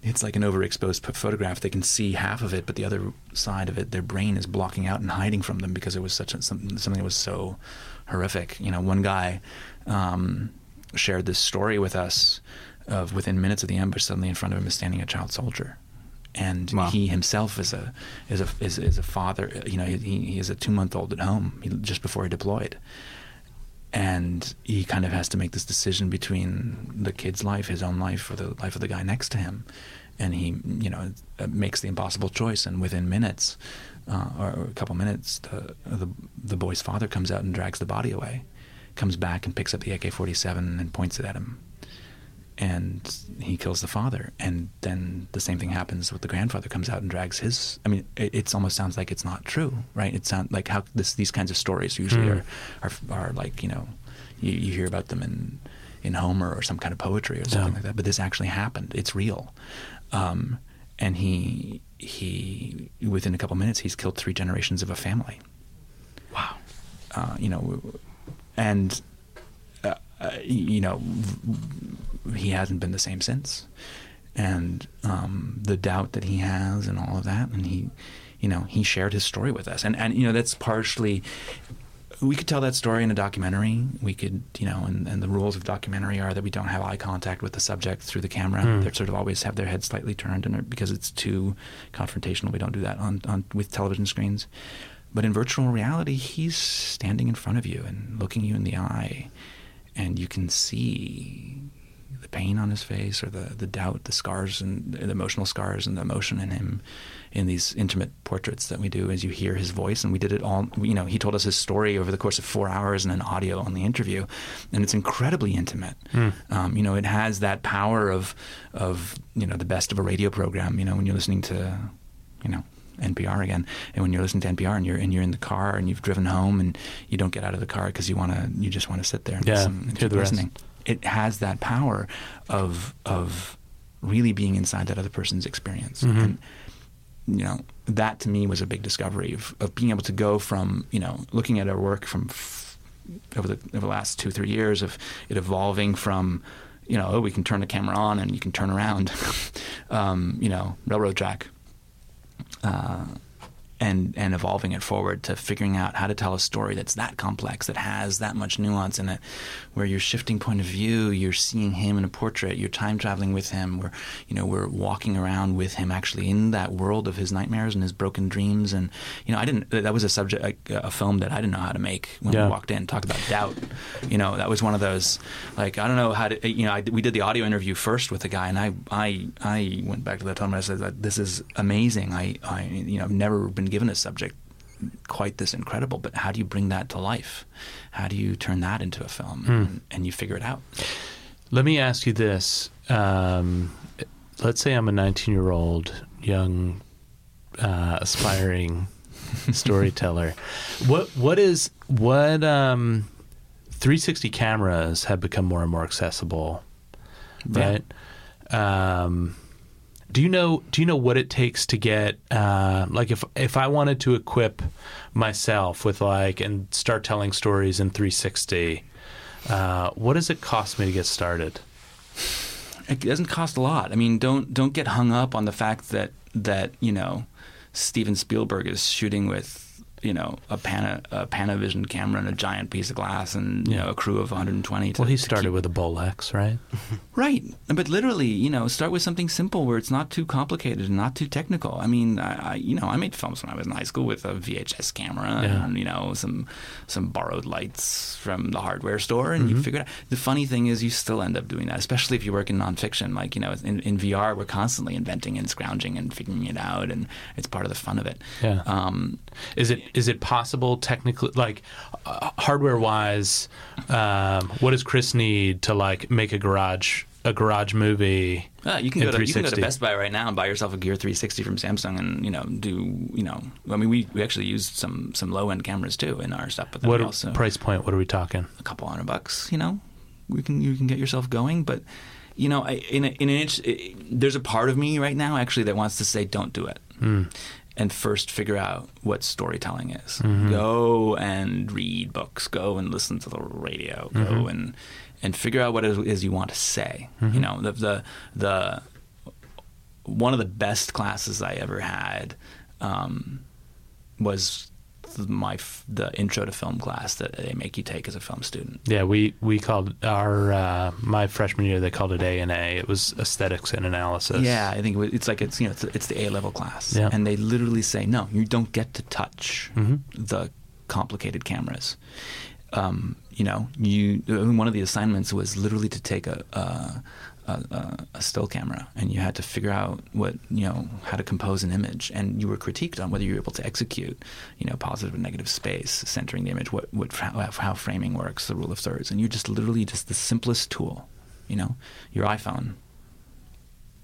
it's like an overexposed photograph. They can see half of it, but the other side of it, their brain is blocking out and hiding from them because it was such a, something, something that was so horrific. You know, one guy um, shared this story with us of within minutes of the ambush, suddenly in front of him is standing a child soldier, and Wow. he himself is a is a is, is a father. You know, he, he is a two month old at home he, just before he deployed and he kind of has to make this decision between the kid's life, his own life, or the life of the guy next to him, and he, you know, uh, makes the impossible choice. And within minutes, uh, or a couple minutes, the, the the boy's father comes out and drags the body away, comes back and picks up the AK-47 and points it at him, and he kills the father. And then the same thing happens with the grandfather comes out and drags his. I mean, it it's almost sounds like it's not true, right? It sounds like how this these kinds of stories usually Mm. are, are are like you know, you, you hear about them in in Homer or some kind of poetry or something Yeah. like that. But this actually happened. It's real. Um, and he he within a couple minutes he's killed three generations of a family. Wow. Uh, you know, and uh, uh, you know he hasn't been the same since. And um, the doubt that he has and all of that, and he, you know, he shared his story with us, and and you know that's partially we could tell that story in a documentary. We could, you know, and, and the rules of documentary are that we don't have eye contact with the subject through the camera. Hmm. They sort of always have their head slightly turned, and because it's too confrontational, we don't do that on, on with television screens. But in virtual reality, he's standing in front of you and looking you in the eye, and you can see the pain on his face or the, the doubt, the scars and the emotional scars and the emotion in him in these intimate portraits that we do as you hear his voice. And we did it all, you know, he told us his story over the course of four hours in an audio on the interview. And it's incredibly intimate. Um, you know, it has that power of, of, you know, the best of a radio program, you know, when you're listening to, you know, NPR again. And when you're listening to NPR and you're and you're in the car and you've driven home and you don't get out of the car because you want to, you just want to sit there and Yeah, listen hear the rest. It has that power of of really being inside that other person's experience. Mhm. And you know, that to me was a big discovery of, of being able to go from, you know, looking at our work from f- over the over the last two three years of it evolving from, you know, oh, we can turn the camera on and you can turn around, um, you know, railroad track. Uh, and and evolving it forward to figuring out how to tell a story that's that complex, that has that much nuance in it, where you're shifting point of view, you're seeing him in a portrait, you're time traveling with him, we're you know we're walking around with him actually in that world of his nightmares and his broken dreams, and you know I didn't that was a subject like, a film that I didn't know how to make when Yeah. we walked in. Talk about doubt, you know that was one of those like I don't know how to you know I, we did the audio interview first with the guy, and I I I went back to the hotel and I said this is amazing. I I you know I've never been given a subject quite this incredible, but how do you bring that to life? How do you turn that into a film? And, and you figure it out. Let me ask you this. Um, let's say I'm a 19 year old young, uh, aspiring storyteller. What what is what um, 360 cameras have become more and more accessible, Yeah. right? Um, do you know do you know what it takes to get uh, like if if I wanted to equip myself with like and start telling stories in 360 uh, what does it cost me to get started It doesn't cost a lot. I mean, don't don't get hung up on the fact that that you know Steven Spielberg is shooting with you know a Pana a Panavision camera and a giant piece of glass and you know a crew of 120. To, well he started keep- with a Bolex right Right, but literally, you know, start with something simple where it's not too complicated and not too technical. I mean, I, I you know, I made films when I was in high school with a VHS camera Yeah. and you know some some borrowed lights from the hardware store, and Mm-hmm. you figure it out. The funny thing is, you still end up doing that, especially if you work in nonfiction. Like you know, in, in VR, we're constantly inventing and scrounging and figuring it out, and it's part of the fun of it. Yeah. Um, is it is it possible technically like uh, hardware wise um, what does Chris need to like make a garage a garage movie Uh, you can go to you can go to Best Buy right now and buy yourself a Gear 360 from Samsung, and you know do you know. I mean, we, we actually used some some low end cameras too in our stuff, but what also price point what are we talking a couple hundred bucks. You know, we can you can get yourself going, but you know, I, in a, in an inch, i there's a part of me right now actually that wants to say don't do it. And first, figure out what storytelling is. Mm-hmm. Go and read books. Go and listen to the radio. Go mm-hmm. and and figure out what it is you want to say. Mm-hmm. You know, the the the one of the best classes I ever had um, was my f- the intro to film class that they make you take as a film student. yeah we we called our uh, my freshman year they called it A and A it was aesthetics and analysis Yeah, I think it's like it's you know it's, it's the A level class, Yeah. and they literally say no, you don't get to touch Mhm. the complicated cameras. Um, you know, you one of the assignments was literally to take a, a a, a, a still camera, and you had to figure out what you know how to compose an image, and you were critiqued on whether you were able to execute, you know, positive and negative space, centering the image, what what how, how framing works, the rule of thirds, and you're just literally just the simplest tool, you know, your iPhone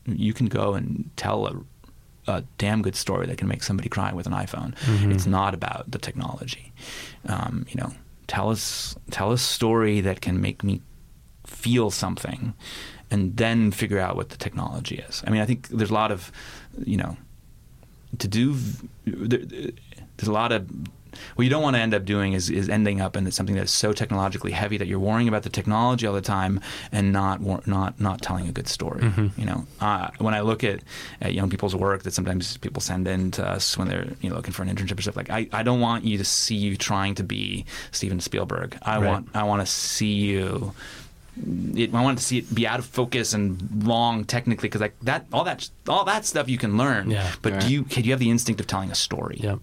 you can go and tell a, a damn good story that can make somebody cry with an iPhone. It's not about the technology. Um, you know, tell us tell a story that can make me feel something, and then figure out what the technology is. I mean, I think there's a lot of, you know, to do. There, there's a lot of what you don't want to end up doing is, is ending up in something that's so technologically heavy that you're worrying about the technology all the time and not not not telling a good story. You know, uh, when I look at, at young people's work that sometimes people send in to us when they're you know looking for an internship or stuff like, I, I don't want you to see you trying to be Steven Spielberg. I Right. want I want to see you it, I wanted to see it be out of focus and wrong technically because like that all that all that stuff you can learn. Yeah. But Right. do you can you have the instinct of telling a story? Yep.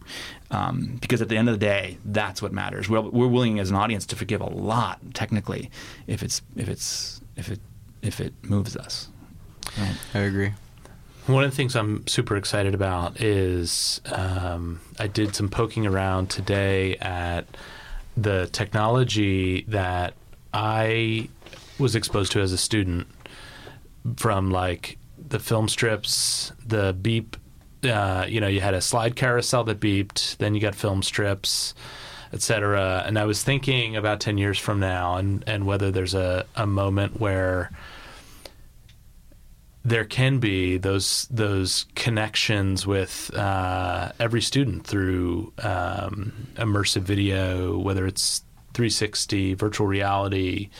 Um, because at the end of the day, that's what matters. We're, we're willing as an audience to forgive a lot technically if it's if it's if it if it moves us. Right. I agree. One of the things I'm super excited about is um, I did some poking around today at the technology that I was exposed to as a student from like the film strips, the beep. Uh, you know, you had a slide carousel that beeped, then you got film strips, etc. And I was thinking about 10 years from now and, and whether there's a, a moment where there can be those those connections with uh, every student through um, immersive video, whether it's 360, virtual reality.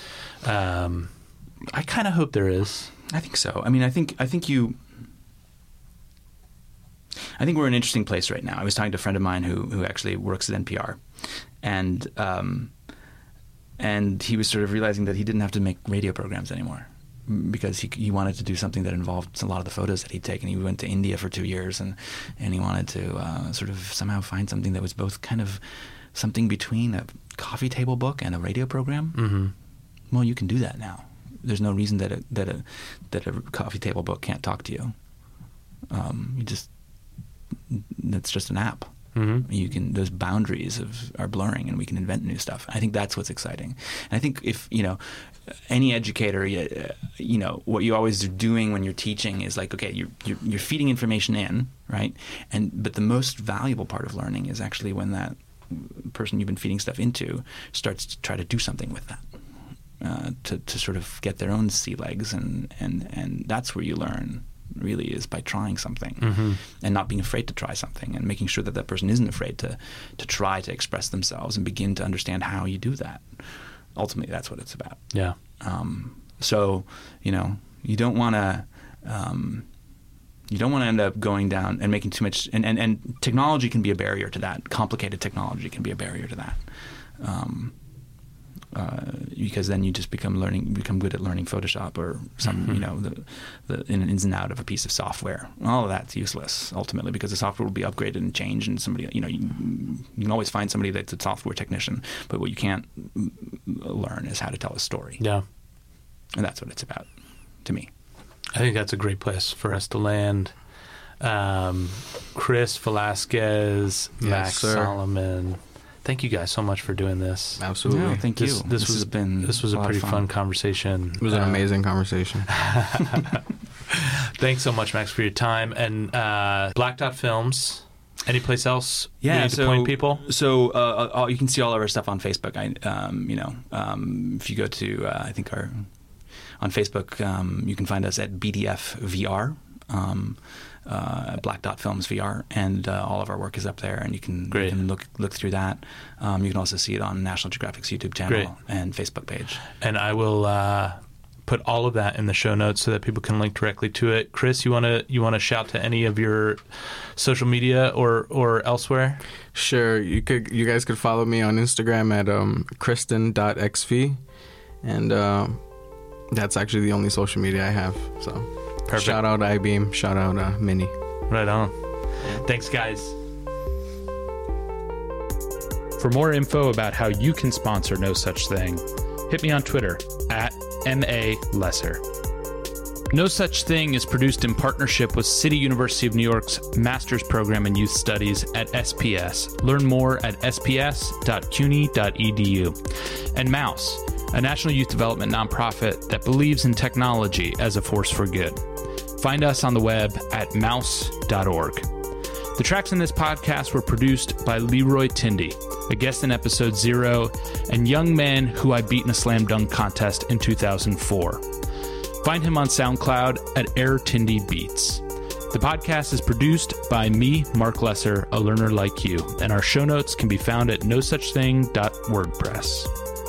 Um, I kind of hope there is. I think so. I mean, I think I think you. I think we're in an interesting place right now. I was talking to a friend of mine who who actually works at NPR, and um, and he was sort of realizing that he didn't have to make radio programs anymore because he he wanted to do something that involved a lot of the photos that he'd taken. He went to India for two years, and and he wanted to uh, sort of somehow find something that was both kind of something between a coffee table book and a radio program. Mm-hmm. Well, you can do that now. There's no reason that a that a that a coffee table book can't talk to you. Um, you just that's just an app. Mm-hmm. You can those boundaries of are blurring, and we can invent new stuff. I think that's what's exciting. And I think if you know any educator, uh, you know what you always are doing when you're teaching is like, okay, you're, you're you're feeding information in, right? And but the most valuable part of learning is actually when that person you've been feeding stuff into starts to try to do something with that. Uh, to, to sort of get their own sea legs and, and, and that's where you learn really is by trying something Mm-hmm. and not being afraid to try something and making sure that that person isn't afraid to to try to express themselves and begin to understand how you do that. Ultimately, that's what it's about. Yeah. Um, so you know you don't want to. Um, you don't want to end up going down and making too much, and, and, and technology can be a barrier to that. Complicated technology can be a barrier to that. Um, uh, because then you just become learning, become good at learning Photoshop or some, you know, the, the ins and out of a piece of software. All of that's useless ultimately because the software will be upgraded and changed, and somebody, you know, you, you can always find somebody that's a software technician, but what you can't learn is how to tell a story, Yeah. and that's what it's about, to me. I think that's a great place for us to land. Um, Chris Velasquez, Yes, Max sir. Salomon. Thank you guys so much for doing this. Absolutely. No, thank you. This, this, was has been this was a lot of pretty fun. conversation. it was an Uh, amazing conversation. Thanks so much, Max, for your time. And uh, Black Dot Films. Any place else? Yeah, need to so point people. So uh, all, you can see all of our stuff on Facebook. I, um, you know, um, if you go to, uh, I think our on Facebook, um, you can find us at BDF VR, um, uh, Black Dot Films VR, and uh, all of our work is up there, and you can, you can look look through that. Um, you can also see it on National Geographic's YouTube channel Great. and Facebook page. And I will uh, put all of that in the show notes so that people can link directly to it. Chris, you want to you want to shout to any of your social media or or elsewhere? Sure, you could. You guys could follow me on Instagram at um, kristen.xv, and uh, that's actually the only social media I have. So Perfect. shout out Eyebeam, shout out uh, Mini. Right on. Thanks, guys. For more info about how you can sponsor No Such Thing, hit me on Twitter at MA Lesser. No Such Thing is produced in partnership with City University of New York's Master's Program in Youth Studies at SPS. Learn more at sps.cuny.edu. And Mouse, a national youth development nonprofit that believes in technology as a force for good. Find us on the web at mouse.org. The tracks in this podcast were produced by Leroy Tindy, a guest in episode zero, and young man who I beat in a slam dunk contest in 2004. Find him on SoundCloud at Air Tindy Beats. The podcast is produced by me, Mark Lesser, a learner like you, and our show notes can be found at nosuchthing.wordpress.